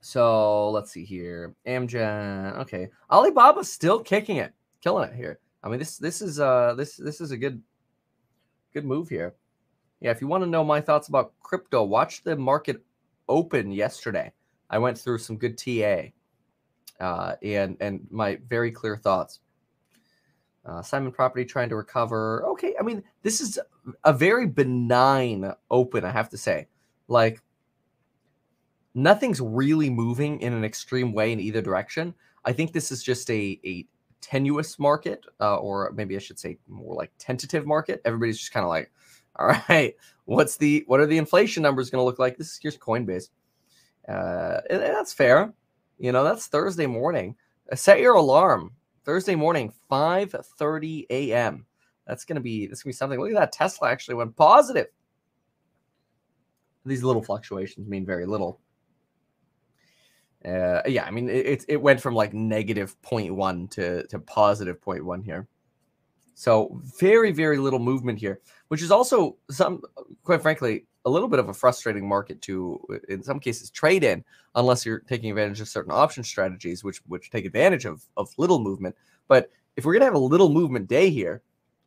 So let's see here. Amgen. Okay. Alibaba's still kicking it, killing it here. I mean, this this is uh this this is a good good move here. Yeah, if you want to know my thoughts about crypto, watch the market open yesterday. I went through some good TA uh, and and my very clear thoughts. Uh, Simon Property trying to recover. Okay, I mean this is a very benign open, I have to say. Like nothing's really moving in an extreme way in either direction. I think this is just a a tenuous market, uh, or maybe I should say more like tentative market. Everybody's just kind of like, all right, what's the what are the inflation numbers going to look like? This is here's Coinbase. Uh, and, that's fair. You know, that's Thursday morning. Uh, set your alarm. Thursday morning, 5:30 a.m. That's gonna be that's gonna be something. Look at that. Tesla actually went positive. These little fluctuations mean very little. Uh, yeah, I mean it, it went from like negative 0.1 to, to positive 0.1 here. So very, very little movement here, which is also some, quite frankly, a little bit of a frustrating market to, in some cases, trade in, unless you're taking advantage of certain option strategies, which which take advantage of of little movement. But if we're gonna have a little movement day here,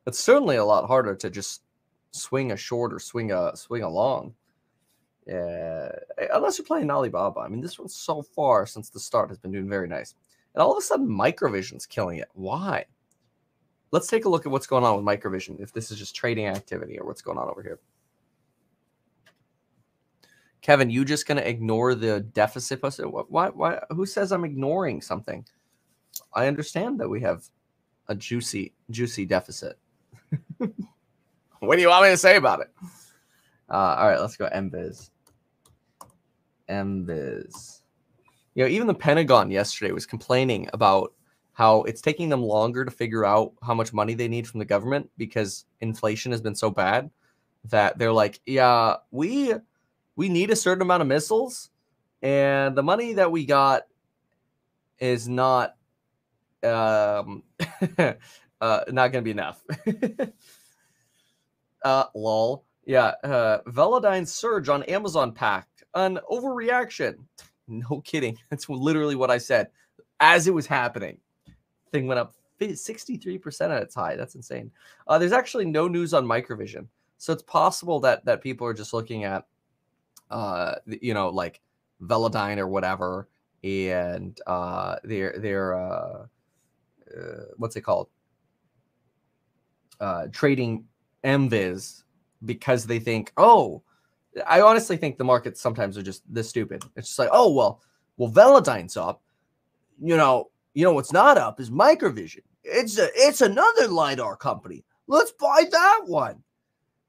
it's certainly a lot harder to just swing a short or swing a swing a long. Yeah, unless you're playing Alibaba. I mean, this one so far since the start has been doing very nice. And all of a sudden, Microvision's killing it. Why? Let's take a look at what's going on with Microvision, if this is just trading activity or what's going on over here. Kevin, you just going to ignore the deficit? Why, why, who says I'm ignoring something? I understand that we have a juicy, juicy deficit. what do you want me to say about it? Uh, all right, let's go MVIS. MVIS. You know, even the Pentagon yesterday was complaining about how it's taking them longer to figure out how much money they need from the government because inflation has been so bad that they're like, yeah, we we need a certain amount of missiles, and the money that we got is not um uh not gonna be enough. uh lol. Yeah, uh Velodyne surge on Amazon pack, an overreaction. No kidding. That's literally what I said as it was happening. Thing went up 63% at its high. That's insane. Uh, there's actually no news on Microvision. So it's possible that that people are just looking at uh you know like Velodyne or whatever and uh they're they're uh, uh what's it called? Uh trading MVIS because they think, oh, I honestly think the markets sometimes are just this stupid. It's just like, oh well, well, Velodyne's up. You know, you know what's not up is Microvision. It's a it's another lidar company. Let's buy that one.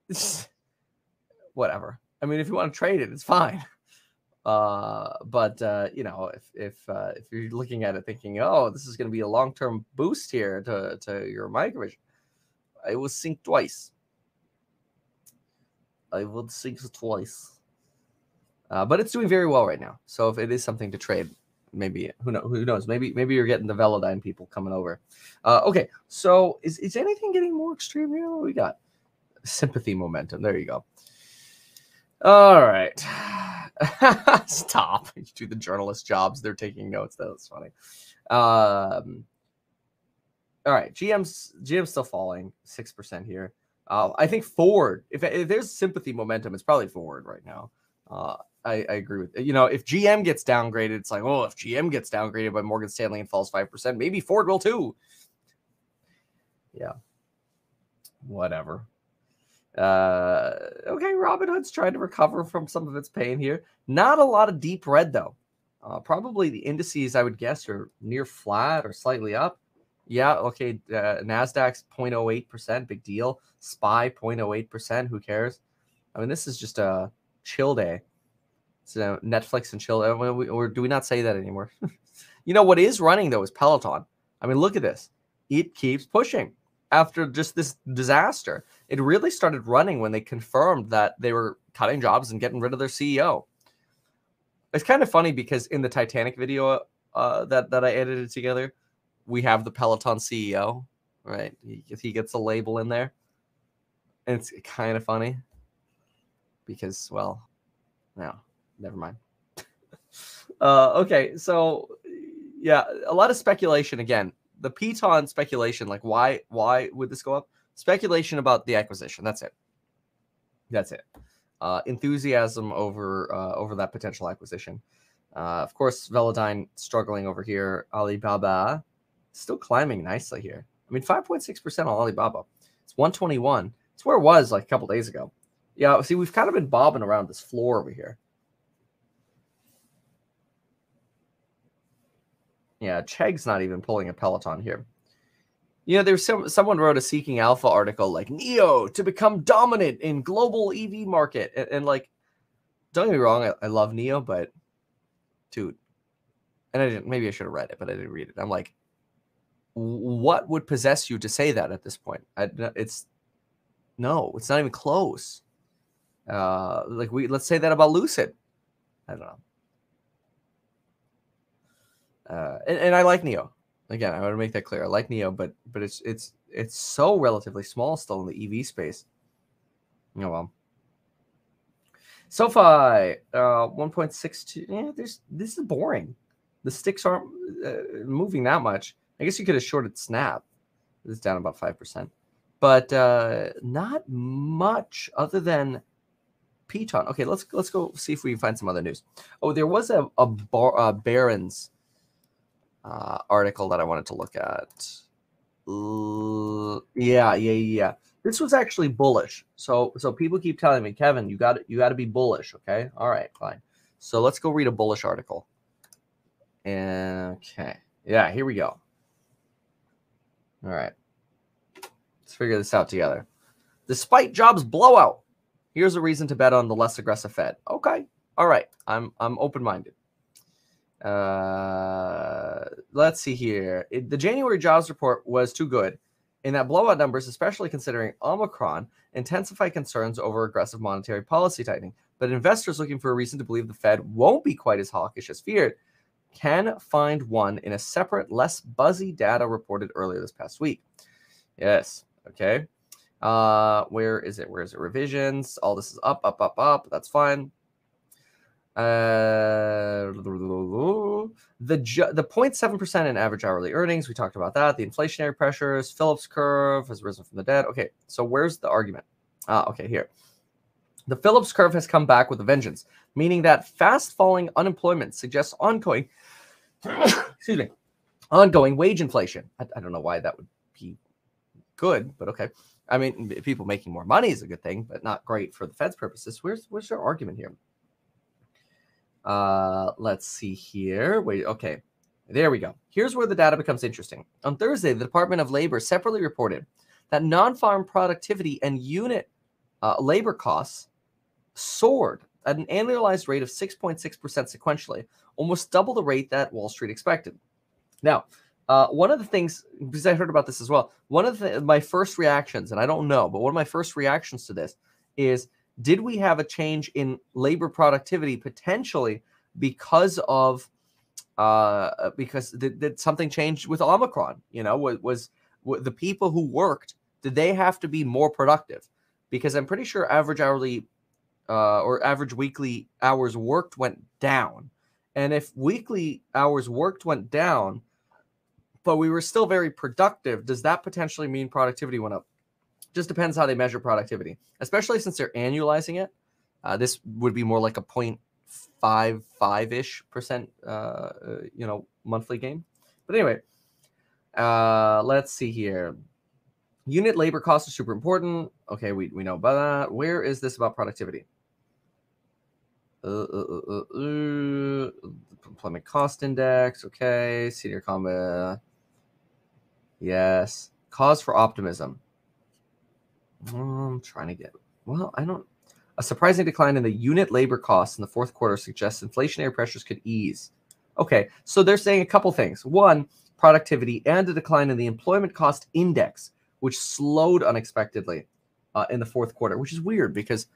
Whatever. I mean, if you want to trade it, it's fine. Uh, but uh, you know, if if uh, if you're looking at it thinking, oh, this is going to be a long term boost here to to your Microvision, it will sink twice. I would sink twice. Uh, but it's doing very well right now. So if it is something to trade, maybe who knows? Who knows? Maybe maybe you're getting the Velodyne people coming over. Uh, okay, so is is anything getting more extreme here? What we got? Sympathy momentum. There you go. All right. Stop. You do the journalist jobs. They're taking notes. That's funny. Um, all right. GM's GM's still falling six percent here. Uh, I think Ford. If, if, there's sympathy momentum, it's probably Ford right now. Uh, I, I, agree with you know if GM gets downgraded, it's like oh if GM gets downgraded by Morgan Stanley and falls five percent, maybe Ford will too. Yeah. Whatever. Uh, okay, Robinhood's trying to recover from some of its pain here. Not a lot of deep red though. Uh, probably the indices, I would guess, are near flat or slightly up. Yeah, okay. Uh, Nasdaq's 0.08%, big deal. SPY 0.08%, who cares? I mean, this is just a chill day. So Netflix and chill. Or do we not say that anymore? you know what is running though is Peloton. I mean, look at this. It keeps pushing after just this disaster. It really started running when they confirmed that they were cutting jobs and getting rid of their CEO. It's kind of funny because in the Titanic video uh, that that I edited together, we have the Peloton CEO, right? He, he gets a label in there, and it's kind of funny because, well, no, never mind. uh, okay, so yeah, a lot of speculation again. The Peloton speculation, like why why would this go up? Speculation about the acquisition. That's it. That's it. Uh, enthusiasm over uh, over that potential acquisition. Uh, of course, Velodyne struggling over here. Alibaba still climbing nicely here. I mean, 5.6% on Alibaba. It's 121. It's where it was like a couple days ago. Yeah, see, we've kind of been bobbing around this floor over here. Yeah, Chegg's not even pulling a Peloton here. You know, there's some someone wrote a Seeking Alpha article like NIO to become dominant in global EV market, and, and like, don't get me wrong, I, I love NIO, but dude, and I didn't. Maybe I should have read it, but I didn't read it. I'm like, what would possess you to say that at this point? I, it's no, it's not even close. Uh, like we let's say that about Lucid. I don't know. Uh, and, and I like NIO. Again, I want to make that clear. I like NIO, but but it's it's it's so relatively small still in the EV space. Oh well. SoFi, uh, 1.62. Yeah, there's this is boring. The sticks aren't uh, moving that much. I guess you could have shorted Snap. It's down about five percent, but uh, not much other than Peloton. Okay, let's let's go see if we can find some other news. Oh, there was a a bar, Barron's uh, article that I wanted to look at. Yeah, yeah, yeah. This was actually bullish. So so people keep telling me, Kevin, you got you got to be bullish. Okay, all right, fine. So let's go read a bullish article. Okay, yeah, here we go. All right. Let's figure this out together. Despite Jobs' blowout, here's a reason to bet on the less aggressive Fed. Okay. All right. I'm I'm open-minded. Uh, let's see here. It, the January jobs report was too good in that blowout numbers, especially considering Omicron, intensify concerns over aggressive monetary policy tightening. But investors looking for a reason to believe the Fed won't be quite as hawkish as feared can find one in a separate, less buzzy data reported earlier this past week. Yes. Okay. Uh, where is it? Where is it? Revisions. All this is up, up, up, up. That's fine. Uh, the the 0.7% in average hourly earnings. We talked about that. The inflationary pressures. Phillips curve has risen from the dead. Okay. So where's the argument? Ah, okay. Here. The Phillips curve has come back with a vengeance, meaning that fast falling unemployment suggests ongoing, excuse me, ongoing wage inflation. I, I, don't know why that would be good, but okay. I mean, people making more money is a good thing, but not great for the Fed's purposes. Where's where's your argument here? Uh, let's see here. Wait, okay. There we go. Here's where the data becomes interesting. On Thursday, the Department of Labor separately reported that non-farm productivity and unit uh, labor costs soared at an annualized rate of 6.6% sequentially, almost double the rate that Wall Street expected. Now, uh, one of the things, because I heard about this as well, one of the, my first reactions, and I don't know, but one of my first reactions to this is did we have a change in labor productivity potentially because of uh because did, did something changed with omicron you know was, was, was the people who worked did they have to be more productive because i'm pretty sure average hourly uh, or average weekly hours worked went down. And if weekly hours worked went down, but we were still very productive, does that potentially mean productivity went up? Just depends how they measure productivity, especially since they're annualizing it. Uh, this would be more like a 0.55 ish percent, uh, uh, you know, monthly gain. But anyway, uh, let's see here. Unit labor cost is super important. Okay, we, we know about that. Where is this about productivity? Uh, uh, uh, uh, uh, employment cost index. Okay, senior combat. Yes, cause for optimism. I'm trying to get. Well, I don't. A surprising decline in the unit labor costs in the fourth quarter suggests inflationary pressures could ease. Okay, so they're saying a couple things. One, productivity and a decline in the employment cost index, which slowed unexpectedly uh, in the fourth quarter, which is weird because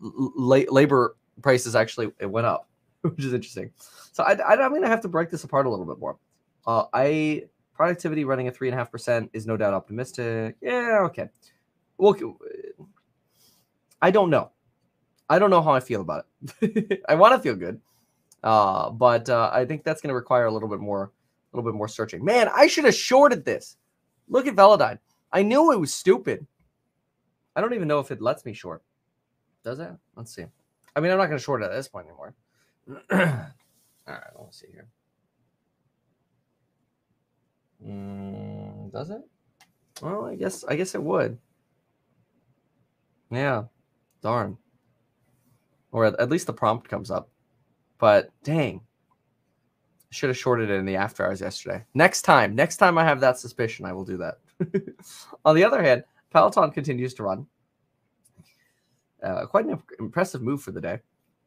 la- labor prices actually it went up, which is interesting. So I, I, am going to have to break this apart a little bit more. Uh, I productivity running at three and a half percent is no doubt optimistic. Yeah, okay. Well, I don't know. I don't know how I feel about it. I want to feel good, uh, but uh, I think that's going to require a little bit more, a little bit more searching. Man, I should have shorted this. Look at Velodyne. I knew it was stupid. I don't even know if it lets me short. Does it? Let's see. I mean, I'm not going to short it at this point anymore. All right, let's see here. Mm, does it? Well, I guess I guess it would. Yeah, darn. Or at, least the prompt comes up. But dang, I should have shorted it in the after hours yesterday. Next time, next time I have that suspicion, I will do that. On the other hand, Peloton continues to run. Uh, quite an impressive move for the day.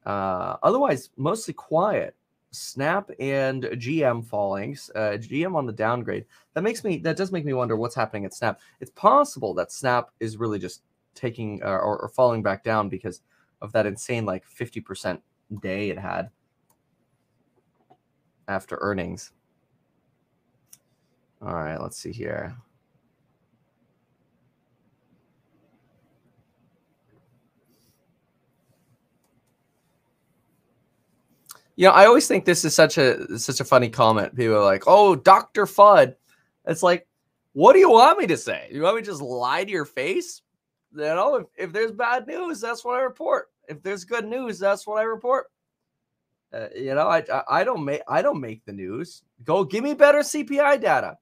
Uh, otherwise, mostly quiet. Snap and GM fallings. Uh, GM on the downgrade. That makes me. That does make me wonder what's happening at Snap. It's possible that Snap is really just taking uh, or, or falling back down because of that insane like fifty percent day it had after earnings. All right, let's see here. You know, I always think this is such a such a funny comment. People are like, "Oh, Doctor Fudd." It's like, what do you want me to say? You want me to just lie to your face? You know, if, if there's bad news, that's what I report. If there's good news, that's what I report. Uh, you know, I, I I don't make I don't make the news. Go give me better CPI data.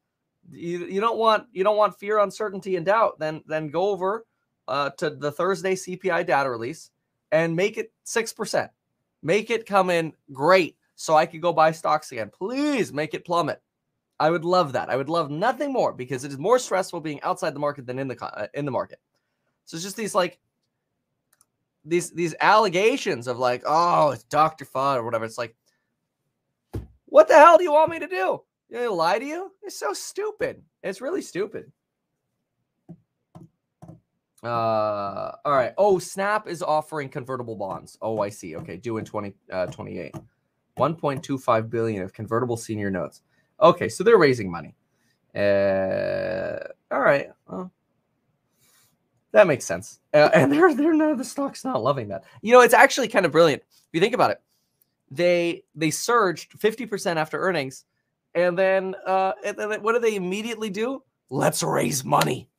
You, you don't want you don't want fear, uncertainty, and doubt. Then then go over uh, to the Thursday CPI data release and make it six percent Make it come in great so I could go buy stocks again. Please make it plummet. I would love that. I would love nothing more because it is more stressful being outside the market than in the uh, in the market. So it's just these like these these allegations of like, oh, it's Dr. Fudd or whatever. It's like, what the hell do you want me to do? You know, lie to you? It's so stupid. It's really stupid. Uh, all right. Oh, Snap is offering convertible bonds. Oh, I see. Okay, due in 2028. Uh, 1.25 billion of convertible senior notes. Okay, so they're raising money. Uh, all right. Well, that makes sense. Uh, and they're they're not the stock's not loving that. You know, it's actually kind of brilliant. If you think about it, they they surged 50% after earnings, and then uh, and then what do they immediately do? Let's raise money.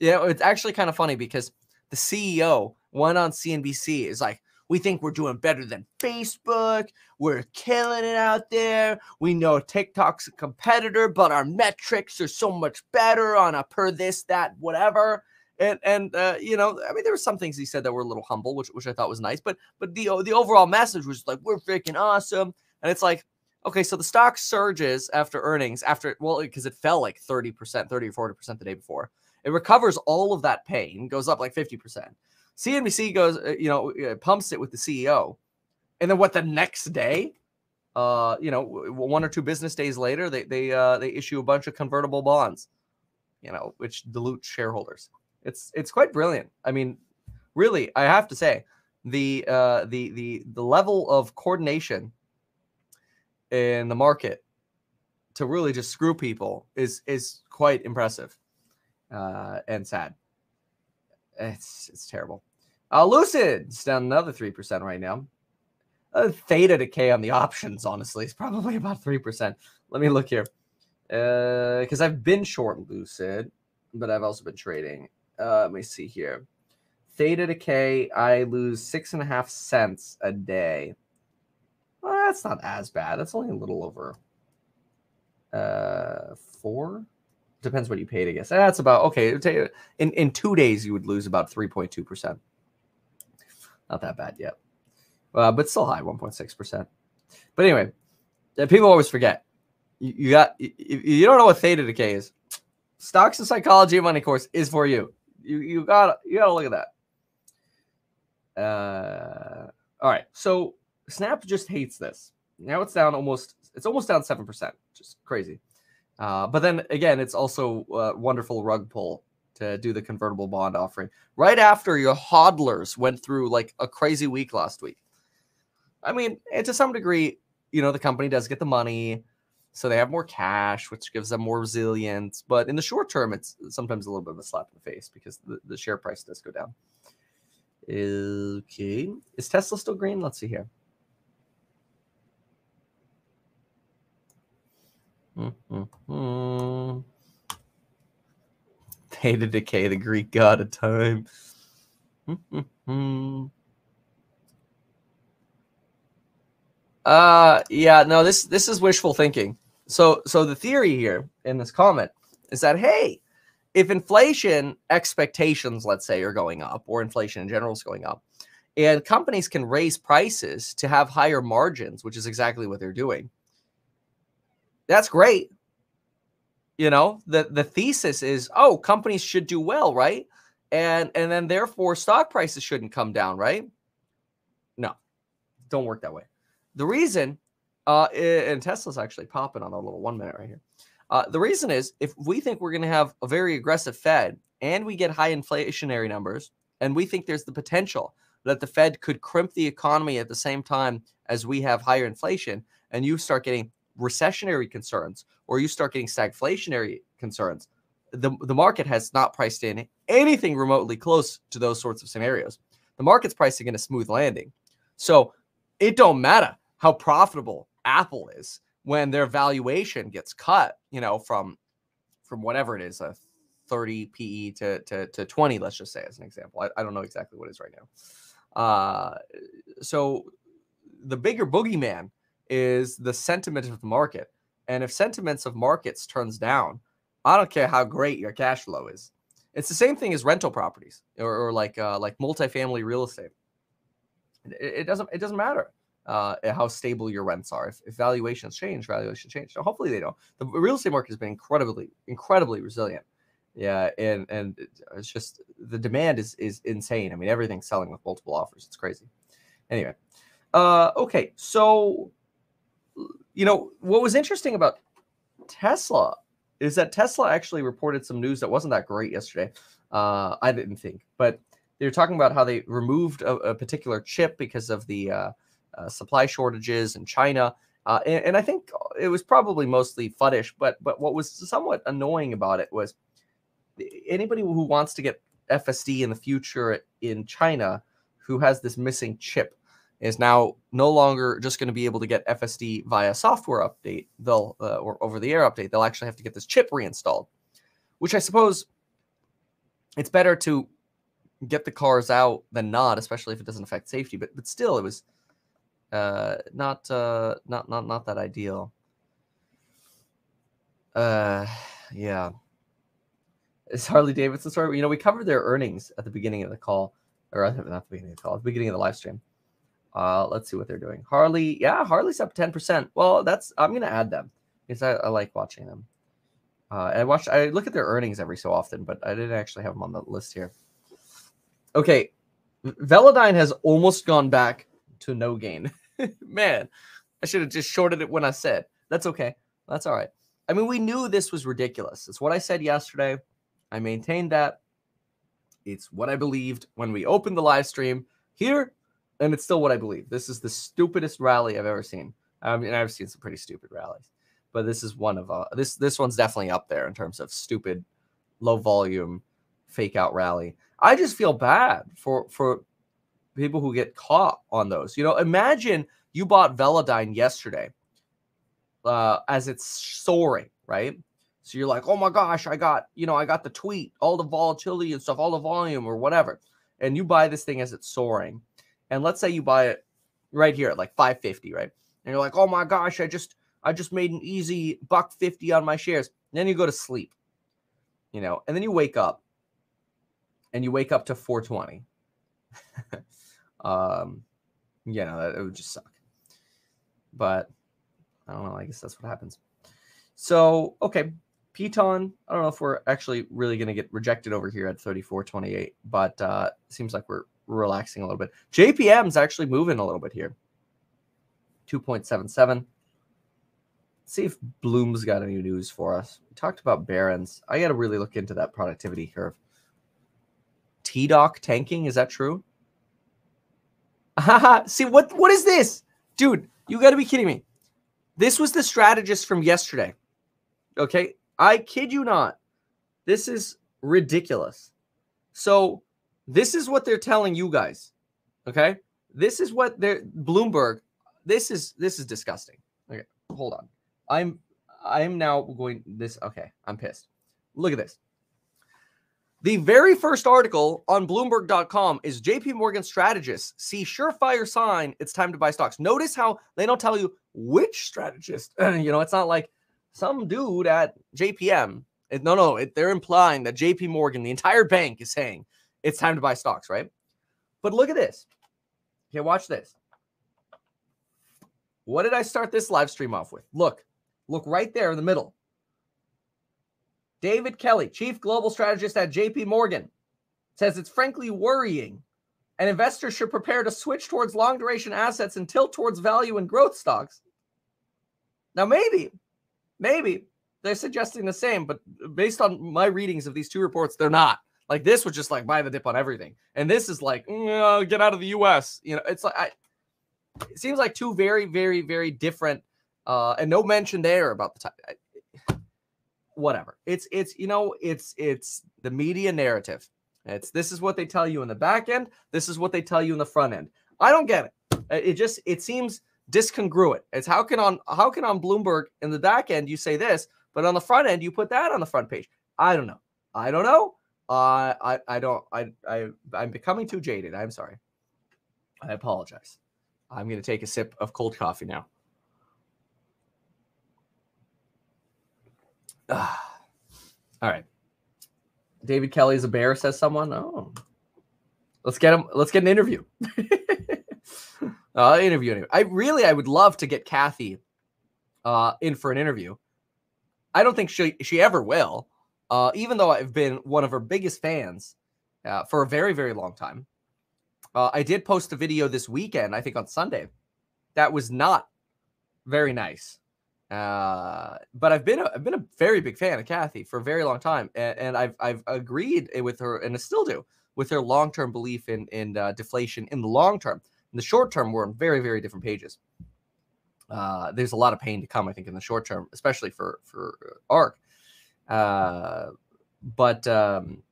Yeah, it's actually kind of funny because the CEO went on CNBC is like, we think we're doing better than Facebook. We're killing it out there. We know TikTok's a competitor, but our metrics are so much better on a per this, that, whatever. And and uh, you know, I mean, there were some things he said that were a little humble, which which I thought was nice. But but the the overall message was like, we're freaking awesome. And it's like, okay, so the stock surges after earnings, after well, because it fell like 30%, 30 or 40% the day before. It recovers all of that pain, goes up like 50%. CNBC goes, uh, you know, uh, pumps it with the CEO. And then what the next day, uh, you know, one or two business days later, they they uh, they issue a bunch of convertible bonds, you know, which dilute shareholders. It's it's quite brilliant. I mean, really, I have to say, the uh, the the the level of coordination in the market to really just screw people is is quite impressive uh, and sad. It's it's terrible. Uh, Lucid's down another three percent right now. Uh, theta decay on the options, honestly, is probably about three percent. Let me look here, because uh, I've been short Lucid, but I've also been trading. Uh, let me see here. Theta decay, I lose six and a half cents a day. Well, that's not as bad. That's only a little over uh, four depends what you paid, I guess. That's about okay. In in two days, you would lose about three point two percent. Not that bad yet, uh, but still high, one point six percent. But anyway, people always forget. You, you got you, you don't know what theta decay is. Stocks and Psychology Money course is for you. You you got you got to look at that. Uh, all right, so Snap just hates this. Now it's down almost. It's almost down seven percent, just crazy. Uh, but then again, it's also a wonderful rug pull to do the convertible bond offering right after your hodlers went through like a crazy week last week. I mean, and to some degree, you know, the company does get the money, so they have more cash, which gives them more resilience. But in the short term, it's sometimes a little bit of a slap in the face because the, the share price does go down. Okay. Is Tesla still green? Let's see here. Mm-hmm. Decay, the Greek god of time. Uh yeah, no, this this is wishful thinking. So so the theory here in this comment is that hey, if inflation expectations, let's say, are going up, or inflation in general is going up, and companies can raise prices to have higher margins, which is exactly what they're doing that's great. You know, the the thesis is, oh, companies should do well, right? And and then therefore stock prices shouldn't come down, right? No, don't work that way. The reason, uh, and Tesla's actually popping on a little one minute right here. Uh, the reason is if we think we're going to have a very aggressive Fed and we get high inflationary numbers, and we think there's the potential that the Fed could crimp the economy at the same time as we have higher inflation, and you start getting recessionary concerns or you start getting stagflationary concerns, the, the market has not priced in anything remotely close to those sorts of scenarios. The market's pricing in a smooth landing. So it don't matter how profitable Apple is when their valuation gets cut, you know, from from whatever it is, a 30 PE to, to, to 20, let's just say as an example. I, I don't know exactly what it is right now. Uh, so the bigger boogeyman is the sentiment of the market. And if sentiments of markets turns down, I don't care how great your cash flow is. It's the same thing as rental properties or, or like uh, like multifamily real estate. It, it doesn't it doesn't matter uh, how stable your rents are. If, if valuations change, valuations change. So hopefully they don't. The real estate market has been incredibly incredibly resilient. Yeah, and and it's just the demand is is insane. I mean, everything's selling with multiple offers. It's crazy. Anyway, uh, okay, so you know, what was interesting about Tesla is that Tesla actually reported some news that wasn't that great yesterday. Uh, I didn't think, but they were talking about how they removed a, a particular chip because of the uh, uh, supply shortages in China. Uh, and, and, I think it was probably mostly fuddish, but but what was somewhat annoying about it was anybody who wants to get FSD in the future in China who has this missing chip is now no longer just going to be able to get FSD via software update, they'll uh, or over the air update. They'll actually have to get this chip reinstalled, which I suppose it's better to get the cars out than not, especially if it doesn't affect safety. But but still, it was uh, not uh, not not not that ideal. Uh, yeah. It's Harley Davidson story. You know, we covered their earnings at the beginning of the call, or not the beginning of the call, the beginning of the live stream. Uh, let's see what they're doing. Harley, yeah, Harley's up 10%. Well, that's I'm gonna add them because I, I like watching them. Uh, I watch I look at their earnings every so often, but I didn't actually have them on the list here. Okay, Velodyne has almost gone back to no gain. Man, I should have just shorted it when I said. That's okay. That's all right. I mean, we knew this was ridiculous. It's what I said yesterday. I maintained that. It's what I believed when we opened the live stream. Here, and it's still what I believe. This is the stupidest rally I've ever seen. I mean, I've seen some pretty stupid rallies, but this is one of uh, this. This one's definitely up there in terms of stupid, low volume, fake out rally. I just feel bad for for people who get caught on those. You know, imagine you bought Velodyne yesterday, uh, as it's soaring, right? So you're like, oh my gosh, I got you know, I got the tweet, all the volatility and stuff, all the volume or whatever, and you buy this thing as it's soaring and let's say you buy it right here at like 550, right? And you're like, oh my gosh, I just I just made an easy buck 50 on my shares. And then you go to sleep. you know, and then you wake up and you wake up to 420. um, know, that, it would just suck. But I don't know. I guess that's what happens. So, okay. Piton, I don't know if we're actually really going to get rejected over here at 34.28, but uh, seems like we're relaxing a little bit. JPM's actually moving a little bit here. 2.77. See if Bloom's got any news for us. We talked about Barron's. I got to really look into that productivity curve. TDoc tanking, is that true? See what what is this? Dude, you got to be kidding me. This was the strategist from yesterday. Okay? I kid you not. This is ridiculous. So, this is what they're telling you guys. Okay? This is what they're Bloomberg. This is this is disgusting. Okay, hold on. I'm I'm now going this okay, I'm pissed. Look at this. The very first article on Bloomberg.com is JP Morgan strategists see surefire sign it's time to buy stocks. Notice how they don't tell you which strategist. you know, it's not like some dude at JPM. It, no, no, it, they're implying that JP Morgan, the entire bank, is saying it's time to buy stocks, right? But look at this. Okay, watch this. What did I start this live stream off with? Look, look right there in the middle. David Kelly, chief global strategist at JP Morgan, says it's frankly worrying and investors should prepare to switch towards long duration assets and tilt towards value and growth stocks. Now, maybe, maybe they're suggesting the same, but based on my readings of these two reports, they're not. Like this was just like buy the dip on everything, and this is like mm, get out of the U.S. You know, it's like I, it seems like two very, very, very different, uh, and no mention there about the time. Whatever. It's it's you know it's it's the media narrative. It's this is what they tell you in the back end. This is what they tell you in the front end. I don't get it. It just it seems discongruent. It's how can on how can on Bloomberg in the back end you say this, but on the front end you put that on the front page. I don't know. I don't know. Uh, I I don't I I I'm becoming too jaded. I'm sorry. I apologize. I'm to take a sip of cold coffee now. Ah. All right. David Kelly is a bear, says someone. Oh, let's get him. Let's get an interview. uh, interview. Anyway. I really, I would love to get Cathie uh, in for an interview. I don't think she she ever will. Uh, even though I've been one of her biggest fans uh, for a very, very long time. Uh, I did post a video this weekend, I think on Sunday, that was not very nice. Uh, but I've been a, I've been a very big fan of Cathie for a very long time, and, and I've I've agreed with her, and I still do with her long term belief in in uh, deflation in the long term. In the short term, we're on very very different pages. Uh, there's a lot of pain to come, I think, in the short term, especially for for ARK. Uh, but um,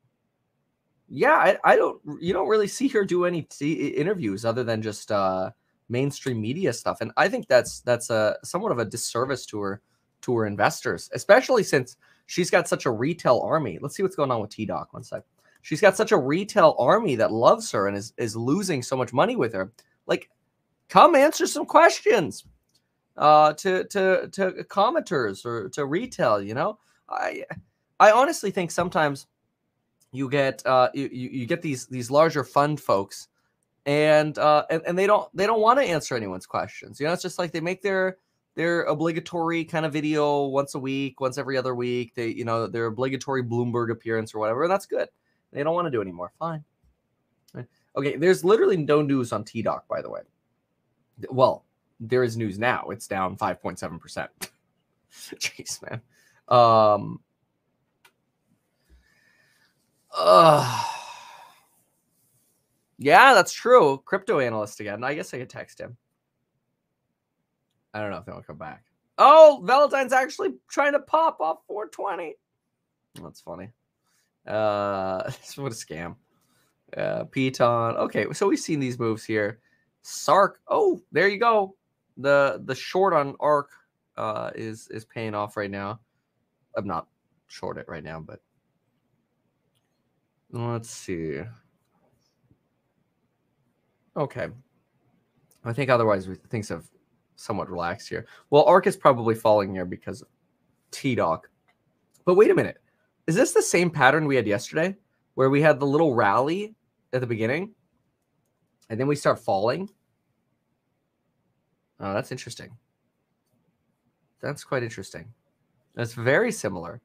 yeah, I, I don't you don't really see her do any t- interviews other than just uh, mainstream media stuff, and I think that's that's a somewhat of a disservice to her to her investors, especially since she's got such a retail army. Let's see what's going on with T Doc one sec. She's got such a retail army that loves her and is is losing so much money with her. Like, come answer some questions uh, to to to commenters or to retail. You know, I I honestly think sometimes you get uh, you, you get these these larger fund folks and uh, and, and they don't they don't want to answer anyone's questions. You know it's just like they make their their obligatory kind of video once a week once every other week. They you know their obligatory bloomberg appearance or whatever that's good. They don't want to do anymore. Fine. Okay there's literally no news on t-doc by the way. Well there is news now. It's down 5.7% jeez man um uh, yeah, that's true. Crypto analyst again. I guess I could text him. I don't know if they'll come back. Oh, Valentine's actually trying to pop off 420. That's funny. Uh, what a scam. Uh, Piton. Okay, so we've seen these moves here. Sark. Oh, there you go. The the short on Ark uh, is is paying off right now. I'm not short it right now, but Let's see. Okay. I think otherwise we things have somewhat relaxed here. Well, ARK is probably falling here because of T-Doc. But wait a minute. Is this the same pattern we had yesterday where we had the little rally at the beginning and then we start falling? Oh, that's interesting. That's quite interesting. That's very similar.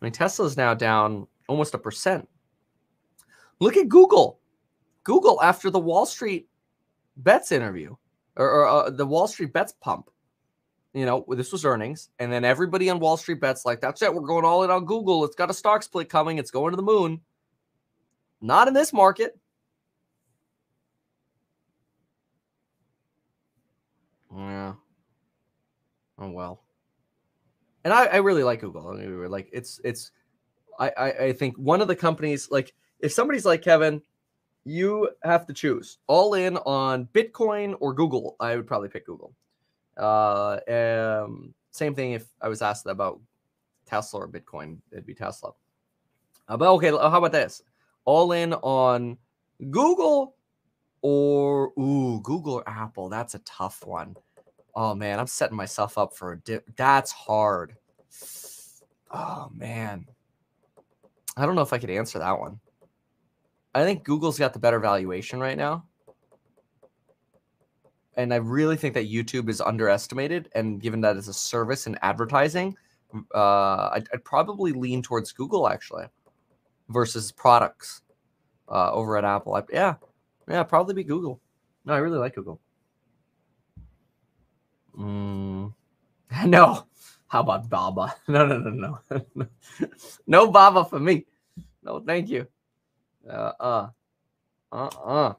I mean, Tesla is now down almost a percent. Look at Google. Google after the Wall Street Bets interview or, or uh, the Wall Street Bets pump. You know, this was earnings, and then everybody on Wall Street Bets like, "That's it, we're going all in on Google. It's got a stock split coming. It's going to the moon." Not in this market. Yeah. Oh well. And I, I really like Google. I mean, like it's it's I, I I think one of the companies like if somebody's like Kevin, you have to choose all in on Bitcoin or Google. I would probably pick Google. Uh, um, same thing if I was asked about Tesla or Bitcoin, it'd be Tesla. Uh, but okay, how about this? All in on Google or ooh, Google or Apple. That's a tough one. Oh man, I'm setting myself up for a dip. That's hard. Oh man. I don't know if I could answer that one. I think Google's got the better valuation right now. And I really think that YouTube is underestimated. And given that it's a service and advertising, uh, I'd, I'd, probably lean towards Google actually versus products uh, over at Apple. I, yeah, yeah, probably be Google. No, I really like Google. Mm, no. How about Baba? No, no, no, no. no Baba for me. No, thank you. Uh, uh, uh, uh.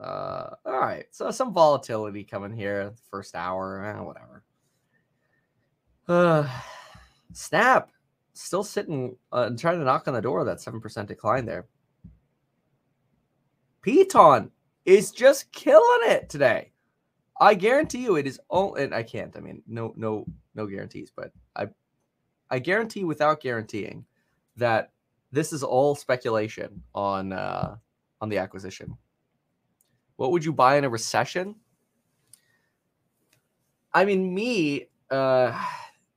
Uh, all right. So some volatility coming here. First hour, eh, whatever. Uh, Snap still sitting uh, and trying to knock on the door that seven percent decline there. Peloton is just killing it today. I guarantee you, it is all. And I can't. I mean, no, no, no guarantees. But I, I guarantee without guaranteeing that this is all speculation on uh, on the acquisition. What would you buy in a recession? I mean, me, uh,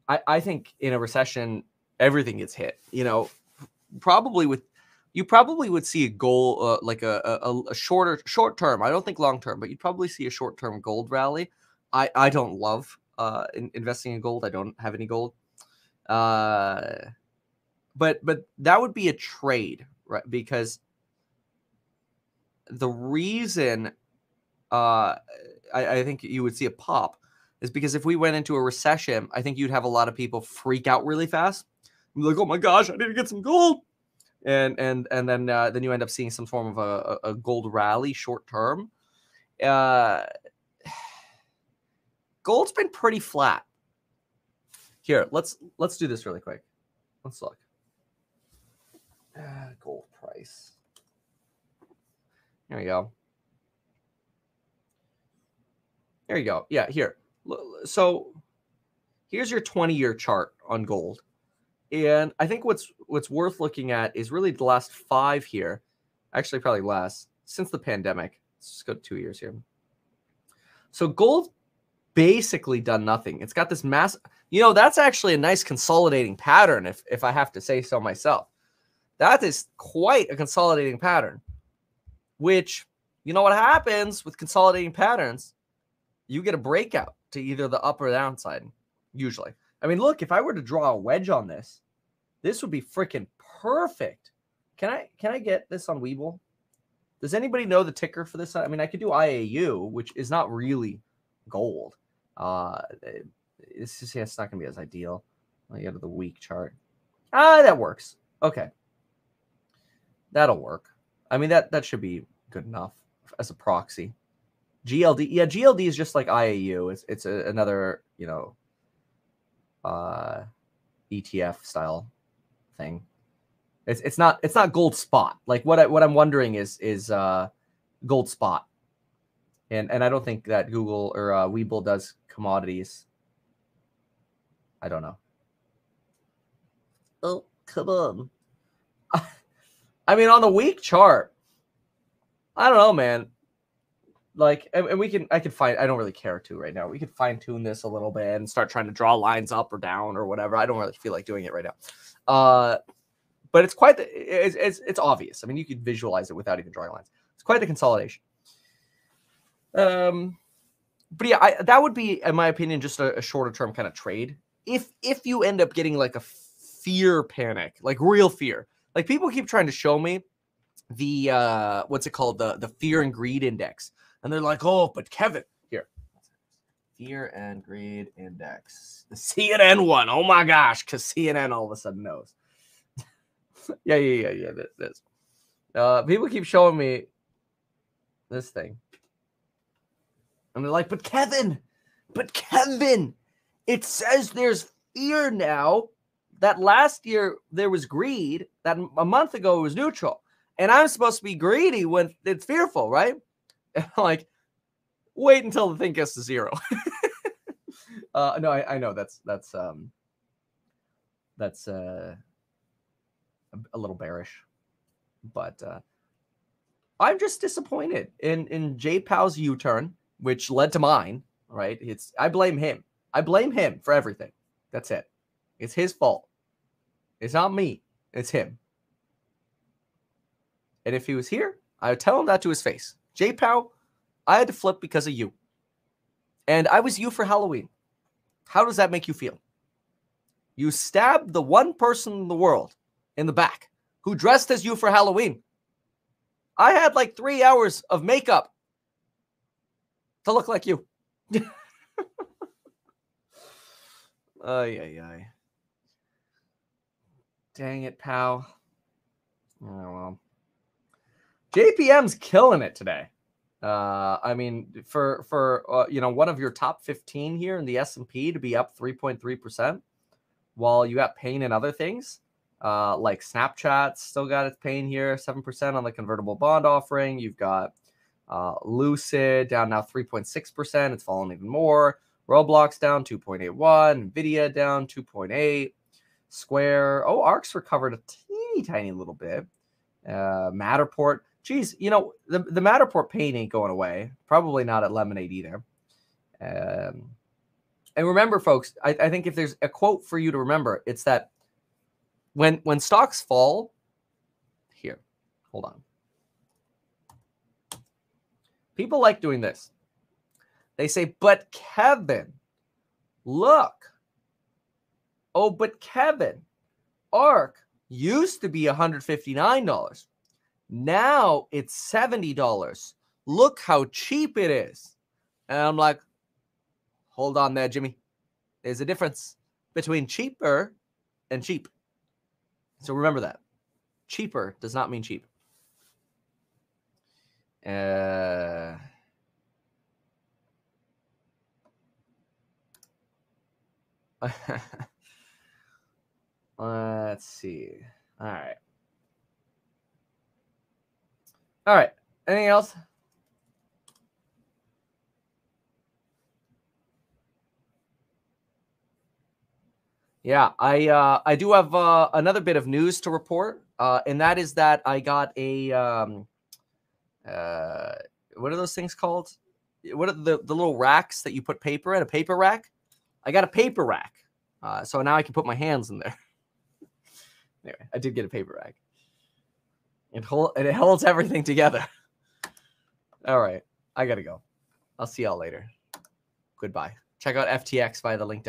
I, I think in a recession, everything gets hit. You know, probably with you probably would see a goal uh, like a, a, a shorter short term. I don't think long term, but you'd probably see a short term gold rally. I I don't love uh, in, investing in gold. I don't have any gold. Uh, but but that would be a trade, right? Because the reason uh, I, I think you would see a pop is because if we went into a recession, I think you'd have a lot of people freak out really fast. Like, oh my gosh, I need to get some gold, and and and then uh, then you end up seeing some form of a, a gold rally short term. Uh, gold's been pretty flat. Here, let's let's do this really quick. Let's look. Ah, gold price. There we go. There you go. Yeah, here. So here's your 20 year chart on gold. And I think what's what's worth looking at is really the last five here, actually probably less since the pandemic. Let's just go two years here. So gold basically done nothing. It's got this mass, you know, that's actually a nice consolidating pattern, if if I have to say so myself. That is quite a consolidating pattern, which, you know what happens with consolidating patterns? You get a breakout to either the up or downside, usually. I mean, look, if I were to draw a wedge on this, this would be freaking perfect. Can I can I get this on Webull? Does anybody know the ticker for this? I mean, I could do IAU, which is not really gold. Uh, it's just yeah, it's not gonna be as ideal. I go to the week chart. Ah, that works. Okay. That'll work. I mean that that should be good enough as a proxy. GLD, yeah, GLD is just like IAU. It's it's a, another you know uh ETF style thing. It's it's not it's not gold spot. Like what I what I'm wondering is is uh gold spot. And and I don't think that Google or uh, Webull does commodities. I don't know. Oh, come on. I mean, on the week chart, I don't know, man. like and, and we can i can find i don't really care to right now we could fine tune this a little bit and start trying to draw lines up or down or whatever i don't really feel like doing it right now uh but it's quite the, it's, it's it's obvious. I mean you could visualize it without even drawing lines. It's quite the consolidation. Um but yeah I, that would be in my opinion just a, a shorter term kind of trade. If if you end up getting like a fear panic like real fear like people keep trying to show me the uh what's it called? The the fear and greed index. And they're like, oh, but Kevin, fear and greed index, the CNN one. Oh my gosh, because CNN all of a sudden knows. yeah, yeah, yeah, yeah. This, this. Uh, people keep showing me this thing, and they're like, but Kevin, but Kevin, it says there's fear now. That last year there was greed. That a month ago it was neutral, and I'm supposed to be greedy when it's fearful, right? like, wait until the thing gets to zero. uh, no, I, I, know that's that's um that's uh a, a little bearish, but uh, I'm just disappointed in in J Pow's U-turn, which led to mine. Right? It's I blame him. I blame him for everything. That's it. It's his fault. It's not me. It's him. And if he was here, I would tell him that to his face. J Pow, I had to flip because of you. And I was you for Halloween. How does that make you feel? You stabbed the one person in the world in the back who dressed as you for Halloween. I had like three hours of makeup to look like you. ay, ay, ay. Dang it, pal. Oh, well. JPM's killing it today. Uh, I mean, for for uh, you know one of your top 15 here in the S&P to be up 3.3 percent, while you got pain in other things, uh, like Snapchat still got its pain here, seven percent on the convertible bond offering. You've got uh, Lucid down now 3.6 percent. It's fallen even more. Roblox down 2.81. Nvidia down 2.8. Square. Oh, ARK's recovered a teeny tiny little bit. Uh, Matterport geez, you know, the, the Matterport pain ain't going away. Probably not at Lemonade either. Um, and remember, folks, I, I think if there's a quote for you to remember, it's that when when stocks fall, here, hold on. People like doing this. They say, but Kevin, look. Oh, but Kevin, ARK used to be $159. Now it's $70. Look how cheap it is. And I'm like, hold on there, Jimmy. There's a difference between cheaper and cheap. So remember that. Cheaper does not mean cheap. Uh, let's see. All right. All right. Anything else? Yeah, I uh, I do have uh, another bit of news to report, uh, and that is that I got a um, uh, what are those things called? What are the the little racks that you put paper in? A paper rack. I got a paper rack, uh, so now I can put my hands in there. anyway, I did get a paper rack. It hold it holds everything together. All right, I gotta go. I'll see y'all later. Goodbye. Check out FTX via the link.